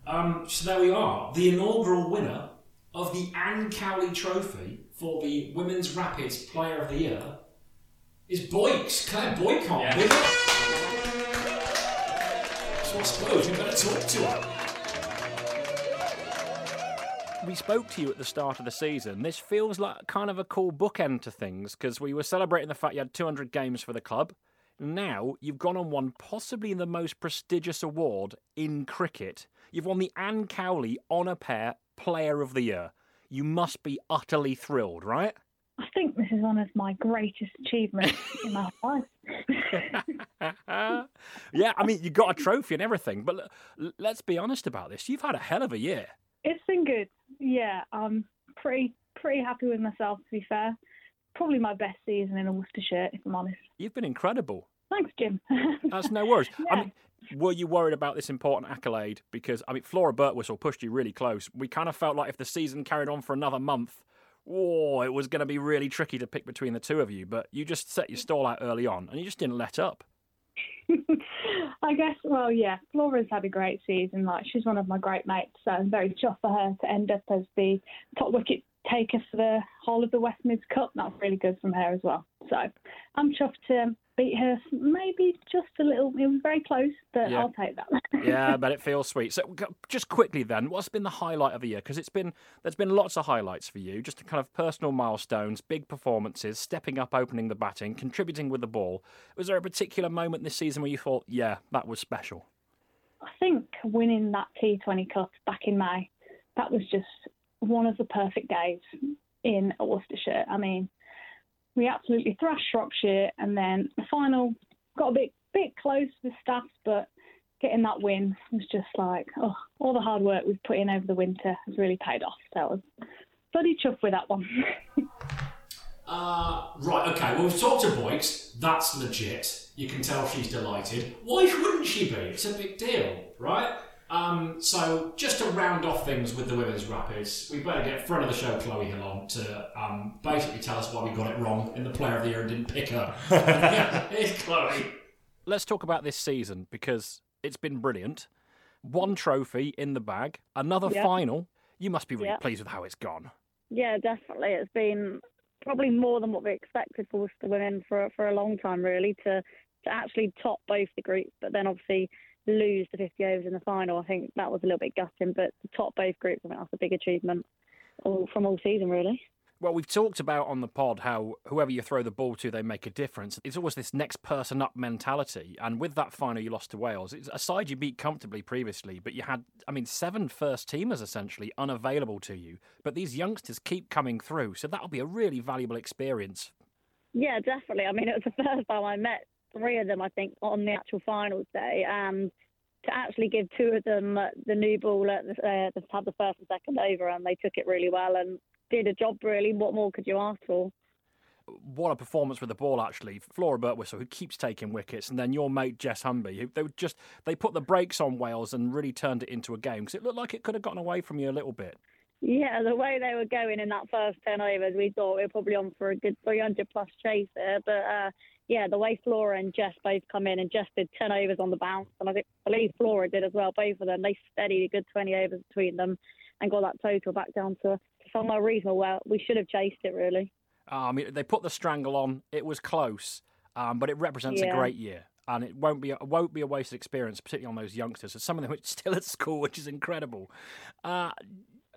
um, so there we are. The inaugural winner of the Anne Cowley Trophy for the Women's Rapids Player of the Year is Boyks, Claire Boycott. Yeah. winner. So I suppose we better talk to her. We spoke to you at the start of the season. This feels like kind of a cool bookend to things because we were celebrating the fact you had 200 games for the club. Now you've gone and won possibly the most prestigious award in cricket. You've won the Anne Cowley Honour Pair Player of the Year. You must be utterly thrilled, right? I think this is one of my greatest achievements in my [LAUGHS] life. [LAUGHS] yeah, I mean, you got a trophy and everything, but let's be honest about this. You've had a hell of a year. It's been good. Yeah, I'm pretty pretty happy with myself. To be fair, probably my best season in a Worcestershire, if I'm honest. You've been incredible. Thanks, Jim. [LAUGHS] That's no worries. I mean, were you worried about this important accolade? Because I mean, Flora Birtwhistle pushed you really close. We kind of felt like if the season carried on for another month, oh, it was going to be really tricky to pick between the two of you. But you just set your stall out early on, and you just didn't let up. [LAUGHS] I guess, well, yeah, Flora's had a great season. Like, she's one of my great mates, so I'm very chuffed for her to end up as the top wicket taker for the whole of the West Mids Cup. That's really good from her as well. So I'm chuffed to beat her, maybe just a little. It was very close, but Yeah. I'll take that. [LAUGHS] yeah, but it feels sweet. So, just quickly then, what's been the highlight of the year? Because it's been there's been lots of highlights for you, just kind of personal milestones, big performances, stepping up, opening the batting, contributing with the ball. Was there a particular moment this season where you thought, yeah, that was special? I think winning that T20 Cup back in May, that was just one of the perfect days in Worcestershire. I mean, we absolutely thrashed Shropshire, and then the final got a bit bit close with staff, but getting that win was just like, oh, all the hard work we've put in over the winter has really paid off. So I was bloody chuffed with that one. [LAUGHS] Uh, right, okay. Well, we've talked to Boyks. That's legit. You can tell she's delighted. Why wouldn't she be? It's a big deal, right? Um, so, just to round off things with the women's rapids, we better get front of the show, Chloe Hill, on to um, basically tell us why we got it wrong in the Player of the Year and didn't pick her. [LAUGHS] [LAUGHS] Here's Chloe. Let's talk about this season because it's been brilliant. One trophy in the bag, another Yeah. final. You must be really Yeah. pleased with how it's gone. Yeah, definitely. It's been probably more than what we expected for Worcester women for for a long time, really, to to actually top both the groups, but then obviously lose the 50 overs in the final. I think that was a little bit gutting, but to top both groups, I think that's a big achievement all, from all season, really. Well, we've talked about on the pod how whoever you throw the ball to, they make a difference. It's always this next person up mentality. And with that final you lost to Wales, it's a side you beat comfortably previously, but you had, I mean, seven first teamers essentially unavailable to you. But these youngsters keep coming through, so that'll be a really valuable experience. Yeah, definitely. I mean, it was the [LAUGHS] first time I met three of them, I think, on the actual finals day. And to actually give two of them uh, the new ball at the, uh, they've had the first and second over, and they took it really well and did a job, really. What more could you ask for? What a performance with the ball, actually. Flora Birtwistle, who keeps taking wickets, and then your mate Jess Humby, who they just they put the brakes on Wales and really turned it into a game because it looked like it could have gotten away from you a little bit. Yeah, the way they were going in that first 10 overs, we thought we were probably on for a good 300 plus chase there. But uh, yeah, the way Flora and Jess both come in and Jess did 10 overs on the bounce, and I think, believe Flora did as well, both of them. They steadied a good 20 overs between them and got that total back down to somewhere reasonable. Well, we should have chased it really. I mean, they put the strangle on. It was close, um, but it represents a great year, and it won't be a, won't be a wasted experience, particularly on those youngsters. Some of them are [LAUGHS] still at school, which is incredible. Uh,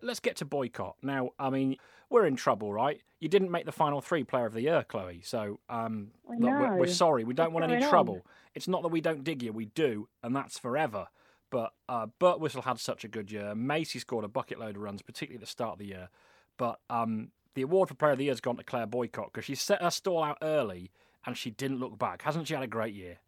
let's get to boycott now. I mean, we're in trouble, right? You didn't make the final three Player of the Year, Chloe. So, um, look, we're, we're sorry. We don't What's want any going on? trouble. It's not that we don't dig you. We do, and that's forever. But uh, Birtwhistle had such a good year. Macy scored a bucket load of runs, particularly at the start of the year. But um, the award for Player of the Year has gone to Claire Boycott because she set her stall out early and she didn't look back. Hasn't she had a great year?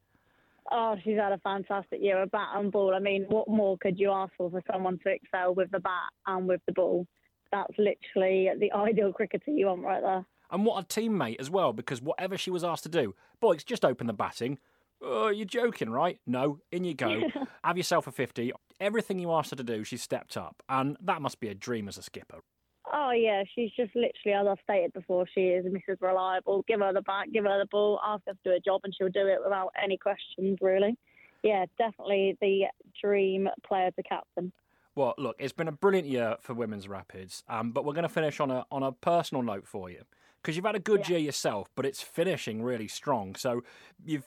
Oh, she's had a fantastic year, a bat and ball. I mean, what more could you ask for for someone to excel with the bat and with the ball? That's literally the [LAUGHS] ideal cricketer you want right there. And what a teammate as well, because whatever she was asked to do, Boyks, just open the batting. Oh, you're joking, right? No, in you go. [LAUGHS] Have yourself a 50. Everything you asked her to do, she stepped up. And that must be a dream as a skipper. Oh yeah, she's just literally, as I've stated before, she is Mrs. Reliable. Give her the bat, give her the ball, ask her to do a job, and she'll do it without any questions, really. Yeah, definitely the dream player to captain. Well, look, it's been a brilliant year for women's rapids, um, but we're going to finish on a on a personal note for you because you've had a good year yourself, but it's finishing really strong. So you've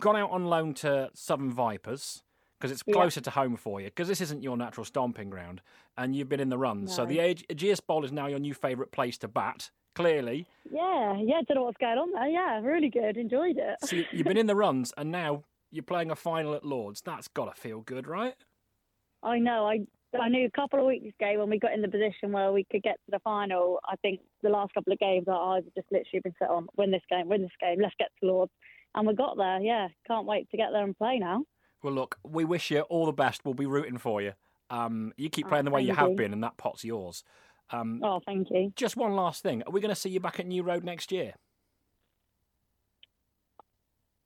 gone out on loan to Southern Vipers because it's Yeah. closer to home for you because this isn't your natural stomping ground, and you've been in the runs. So the Aege- Ageas Bowl is now your new favourite place to bat. Clearly, Yeah, yeah, I don't know what's going on there. Yeah, really good, enjoyed it. so you- you've been in the runs, and now you're playing a final at Lords. That's got to feel good, right? I know. I I knew a couple of weeks ago when we got in the position where we could get to the final. I think the last couple of games our eyes have just literally been set on win this game, win this game, let's get to Lords, and we got there. Yeah, can't wait to get there and play now. Well, look, we wish you all the best. We'll be rooting for you. Um, you keep Oh, playing the way you have you. been, and that pot's yours. Um, Oh, thank you. Just one last thing. Are we going to see you back at New Road next year?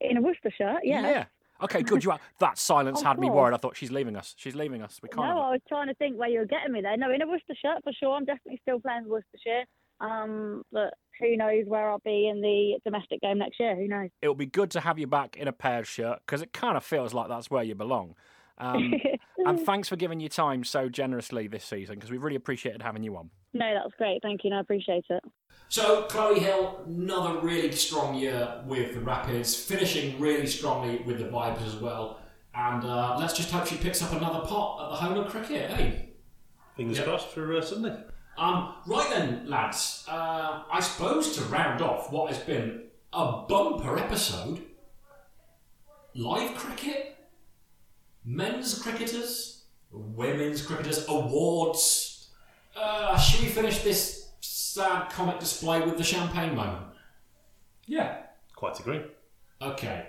In a Worcestershire, yeah. Yeah. Okay, good. You are. [LAUGHS] That silence had me worried. I thought she's leaving us. She's leaving us. We can't. No, I was trying to think where you were getting me there. No, in a Worcestershire for sure. I'm definitely still playing Worcestershire. Um, but who knows where I'll be in the domestic game next year? Who knows? It'll be good to have you back in a pairs shirt because it kind of feels like that's where you belong. Um, and [LAUGHS] thanks for giving your time so generously this season because we really appreciated having you on. No, that was great. Thank you. and I appreciate it. So, Chloe Hill, another really strong year with the Rapids, finishing really strongly with the Vipers as well. And uh, let's just hope she picks up another pot at the home of cricket, eh? Fingers Yep. crossed for uh, Sunday. Um, right then, lads, uh, I suppose to round off what has been a bumper episode live cricket, men's cricketers, women's cricketers, awards. Uh, should we finish this sad comic display with the champagne moment? Yeah. Quite agree. Okay.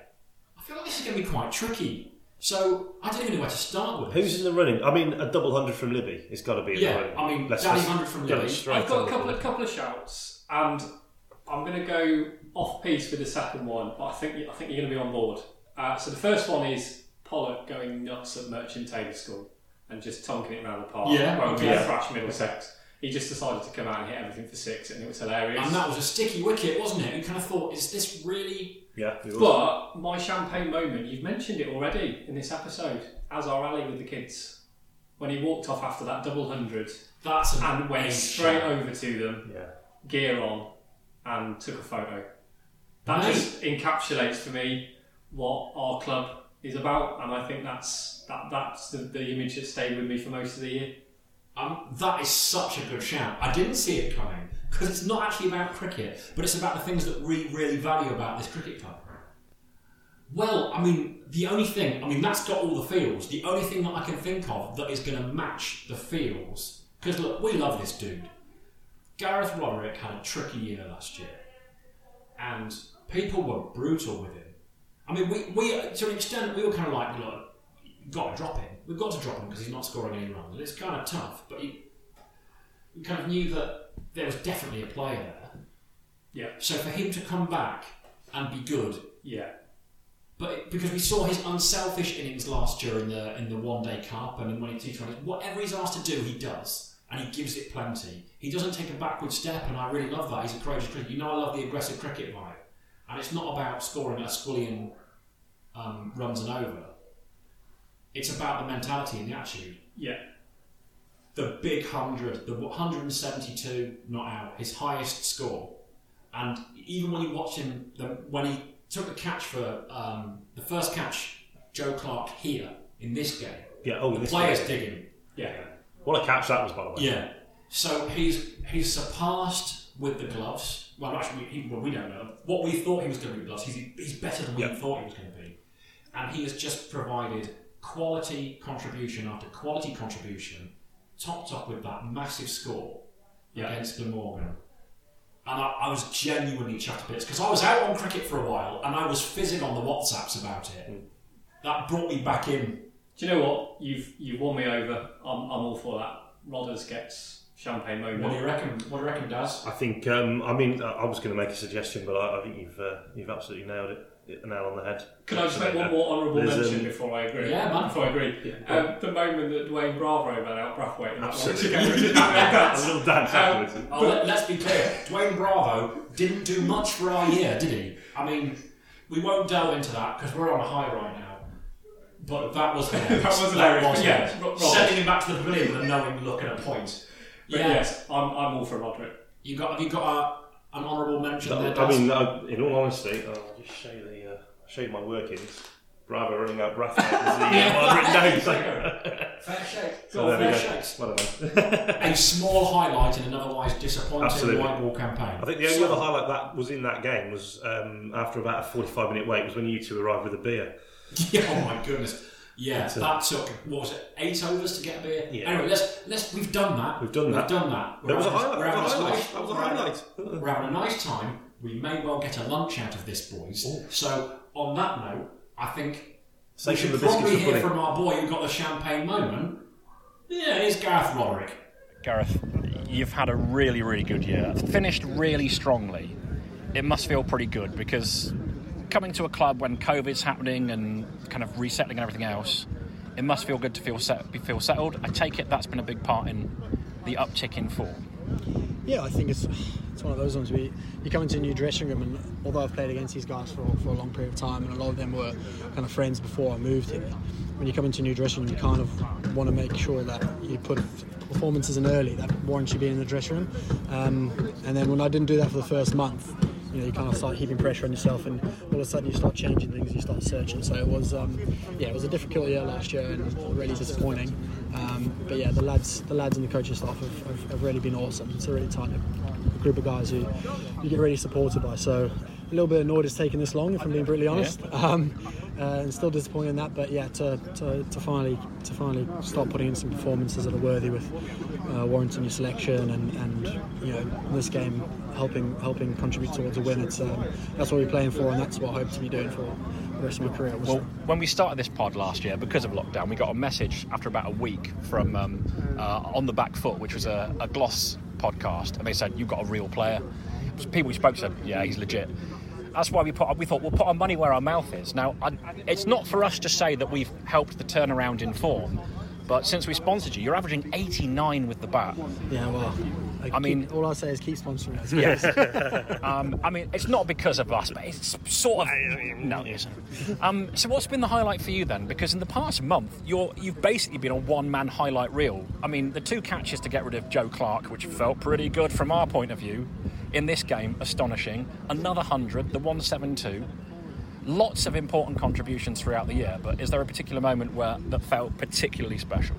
I feel like this is going to be quite tricky. So, I don't even know where to start with. Who's in the running? I mean, a double hundred from Libby. It's got to be in Yeah, the running. I mean, Let's Daddy 100 from Libby. I've got a couple of couple of shouts, and I'm going to go off piece with the second one. But I think I think you're going to be on board. Uh, so the first one is Pollock going nuts at Merchant Taylor School and just tonking it around the park. Yeah, Well, okay. yeah. thrash Middlesex. He just decided to come out and hit everything for six, and it was hilarious. And that was a sticky wicket, wasn't it? You kind of thought, is this really. Yeah, it was. But my champagne moment, you've mentioned it already in this episode, Azhar Ali with the kids. When he walked off after that double hundred That's and went amazing. straight over to them, yeah. gear on, and took a photo. That Mate. just encapsulates for me what our club is about, and I think that's that that's the, the image that stayed with me for most of the year. Um, that is such a good shout. I didn't see it coming because it's not actually about cricket, but it's about the things that we really value about this cricket club. Well, I mean, the only thing, I mean, that's got all the feels. The only thing that I can think of that is going to match the feels, because look, we love this dude. Gareth Roderick had a tricky year last year, and people were brutal with him. I mean, we, we to an extent, we were kind of like, you've got to drop him. We've got to drop him because he's not scoring any runs. And it's kind of tough, but you, we kind of knew that there was definitely a player there. Yeah. So for him to come back and be good, Yeah, but it- because we saw his unselfish innings last year in the in the one day cup and in winning T twenty, whatever he's asked to do, he does, and he gives it plenty. He doesn't take a backward step, and I really love that. He's a courageous cricket. You know, I love the aggressive cricket vibe, and it's not about scoring a squillion um, runs and over. It's about the mentality and the attitude. yeah, The big hundred, the 172 not out, his highest score, and even when you watch him, the, when he took the catch for um, the first catch, Joe Clarke here in this game, Yeah, oh, the this players game. digging. yeah. What a catch that was, by the way. Yeah. So he's he's surpassed with the gloves. Well, actually, he, well, we don't know what we thought he was going to be with. He's, he's better than we Yeah. thought he was going to be, and he has just provided quality contribution after quality contribution, topped up with that massive score Yeah. against Glamorgan. And I, I was genuinely chuffed bits because I was out on cricket for a while and I was fizzing on the WhatsApps about it. Mm. That brought me back in. Do you know what? You've you've won me over. I'm, I'm all for that. Rodders gets champagne moment. What do you reckon? What do you reckon, Daz? I think. Um, I mean, I I was going to make a suggestion, but I, I think you've uh, you've absolutely nailed it. Hit the nail on the head. Can I just make one more honourable mention um, before I agree? Yeah, man. Before I agree. Um, the moment that Dwayne Bravo ran out Brathwaite in that one Absolutely. together [LAUGHS] in that a little dance Um. Oh, let, let's be clear. Dwayne Bravo didn't do much for our year, did he? I mean, we won't delve into that because we're on a high right now. But that was hilarious. That was hilarious, was but yeah, Rob. Sending him back to the pavilion with a knowing look and a point. But Yeah. yes, I'm, I'm all for Roderick. You got? Have you got a, an honourable mention there? I Daz? mean, I, in all honesty, I'll just show you the uh, show you my workings. Bravo running out breath. Is the uh, what I've written. So, Fair shake. so there we fair go. shakes. Well done. A small highlight in an otherwise disappointing Absolutely. white ball campaign. I think the only So- other highlight that was in that game was um, after about a 45 minute wait was when you two arrived with a beer. [LAUGHS] Yeah, oh my goodness. Yeah, So- that took what was it, eight overs to get a beer? Yeah. Anyway, let's let's we've done that. We've done that. We've done that. That was a highlight. we're That having was a highlight. nice- That was a we're having- highlight. We're having a nice time. We may well get a lunch out of this, boys. Oh. So on that note, I think we Save should the probably hear pudding. from our boy who got the champagne moment. Yeah, here's Gareth Roderick. Gareth, you've had a really, really good year. Finished really strongly. It must feel pretty good because coming to a club when COVID's happening and kind of resettling and everything else, it must feel good to feel set, feel settled. I take it that's been a big part in the uptick in form. Yeah, I think it's it's one of those ones where you, you come into a new dressing room, and although I've played against these guys for, for a long period of time, and a lot of them were kind of friends before I moved here, when you come into a new dressing room, you kind of want to make sure that you put performances in early that warrants you being in the dressing room. Um, and then when I didn't do that for the first month, you know, you kind of start heaping pressure on yourself, and all of a sudden you start changing things, you start searching. So it was, um, yeah, it was a difficult year last year and really disappointing. Um, but yeah, the lads, the lads and the coaching staff have, have, have really been awesome. It's a really tight group of guys who you get really supported by. So little bit annoyed it's taken this long, if I'm being brutally honest. Um, uh, and still disappointed in that, but yeah, to, to, to finally to finally start putting in some performances that are worthy with uh, warranting your selection and, and you know this game helping helping contribute towards a win. It's um, that's what we're playing for, and that's what I hope to be doing for the rest of my career. Well, when we started this pod last year, because of lockdown, we got a message after about a week from um, uh, On the Back Foot, which was a, a Gloss podcast, and they said, You've got a real player. People we spoke to said, Yeah, he's legit. That's why we put. We thought we'll put our money where our mouth is. Now, I, it's not for us to say that we've helped the turnaround in form, but since we sponsored you, you're averaging 89 with the bat. Yeah, well, I, I mean- keep, all I say is keep sponsoring us. Yes. [LAUGHS] [LAUGHS] um, I mean, it's not because of us, but it's sort of. No, it isn't. Um, so, what's been the highlight for you then? Because in the past month, you're you've basically been a one-man highlight reel. I mean, the two catches to get rid of Joe Clarke, which felt pretty good from our point of view, in this game, astonishing. Another hundred, the one-seven-two. Lots of important contributions throughout the year, but is there a particular moment where that felt particularly special?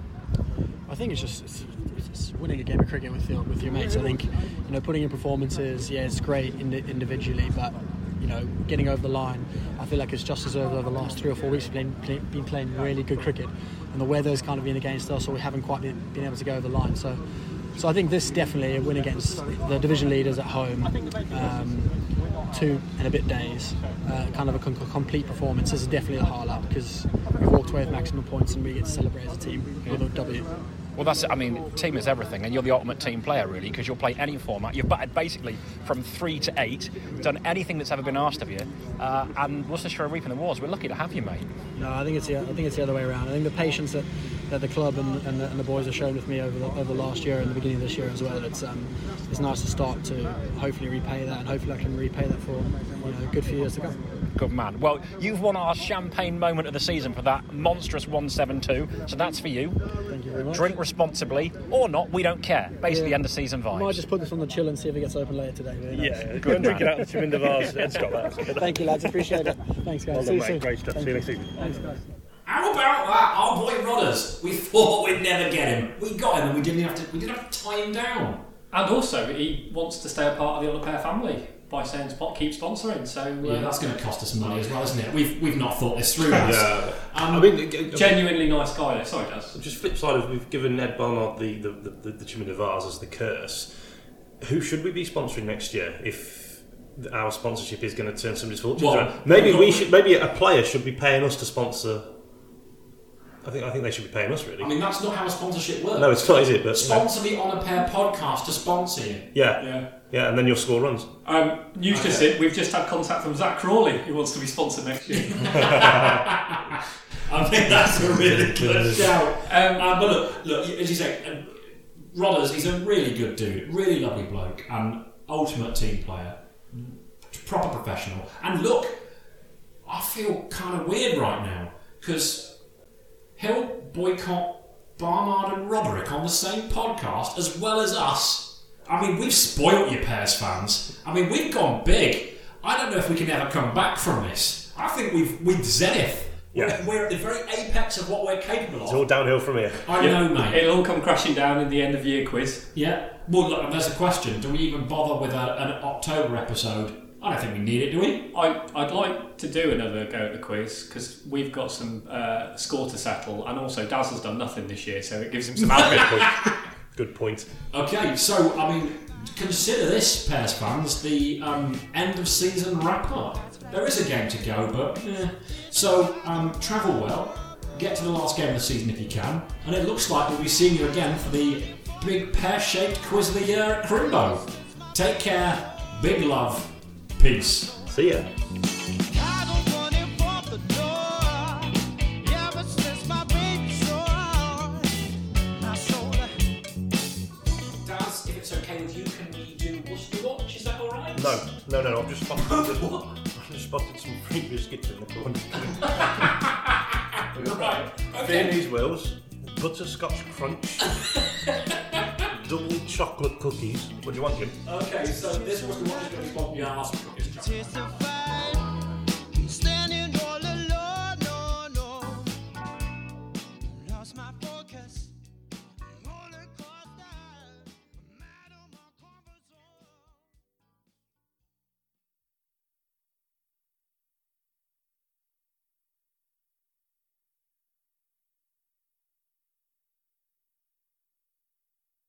I think it's just it's, it's winning a game of cricket with your with your mates. I think you know putting in performances, yeah, it's great indi- individually, but you know getting over the line, I feel like it's just deserved over the last three or four weeks. We've been, play, been playing really good cricket, and the weather's kind of been against us, so we haven't quite been, been able to go over the line. So, so I think this definitely a win against the division leaders at home. Um, two and a bit days, uh, kind of a complete performance. This is definitely a highlight because we walked away with maximum points and we get to celebrate as a team with a W. Well, that's I mean, team is everything, and you're the ultimate team player, really, because you'll play any format. You've batted basically from three to eight, done anything that's ever been asked of you, uh, and Worcestershire are reaping the rewards. We're lucky to have you, mate. No, I think it's the, I think it's the other way around. I think the patience that, that the club and, and, the, and the boys have shown with me over the, over the last year and the beginning of this year as well. It's um, it's nice to start to hopefully repay that, and hopefully I can repay that for you know a good few years to come. Good man. Well, you've won our champagne moment of the season for that monstrous 172, so that's for you. Thank you very much. Drink responsibly or not, we don't care. Basically, Yeah. end of season I vibes. might just put this on the chill and see if it gets open later today. Very nice. Yeah, go and drink it out of the Chaminda Vase and Scott that. [LAUGHS] Thank you, lads. Appreciate it. Thanks, guys. Well See you mate. soon. Great stuff. Thank See you you. next evening. Thanks, guys. How about that? Our boy Rodders. We thought we'd never get him. We got him, and we didn't have to. We didn't have to tie him down. And also, he wants to stay a part of the On Pair family by saying spot keep sponsoring. So uh, Yeah, that's going to cost us money as well, isn't it? We've we've not thought this through. [LAUGHS] Yeah. Um, I mean, g- g- genuinely nice guy. Sorry, Daz. Just flip side of we've given Ed Barnard the the, the, the, the Chaminda Vase as the curse. Who should we be sponsoring next year if our sponsorship is going to turn somebody's fortunes Well, around? Maybe we should. Maybe a player should be paying us to sponsor. I think I think they should be paying us really. I mean, that's not how a sponsorship works. no, it's not, is it? But Sponsor the On a Pair podcast to sponsor you. yeah, Yeah. yeah, and then your score runs. Um, news just in, we've just had contact from Zak Crawley, who wants to be sponsored next year. [LAUGHS] I think that's a really good shout. Um, Uh, but look, look, as you say, uh, Rodders, he's a really good dude, really lovely bloke, and ultimate team player, proper professional. And look, I feel kind of weird right now because he'll Boycott Barnard and Roderick on the same podcast as well as us. I mean, we've spoilt you, Pears fans. I mean, we've gone big. I don't know if we can ever come back from this. I think we've with Zenith. Yeah. We're, we're at the very apex of what we're capable of. It's all downhill from here. I know, mate. It'll all come crashing down in the end of year quiz. Yeah. Well, look, there's a question. Do we even bother with a, an October episode? I don't think we need it, do we? I, I'd like to do another go at the quiz because we've got some uh, score to settle, and also Daz has done nothing this year, so it gives him some [LAUGHS] admin. Good point. Okay, so I mean, consider this, Pears fans, the um, end of season wrap up. There is a game to go, but eh. so um, travel well. Get to the last game of the season if you can, and it looks like we'll be seeing you again for the big pear-shaped quiz of the year at Crimbo. Take care, big love, Peace. See ya. No, no, no, I've just spotted, [LAUGHS] I've just spotted some free biscuits in the corner. [LAUGHS] right. Okay. Viennese Whirls, Butterscotch Crunch. [LAUGHS] double chocolate cookies. What do you want, Jim? Okay, so this was the one that's going to be on the arse. Taste of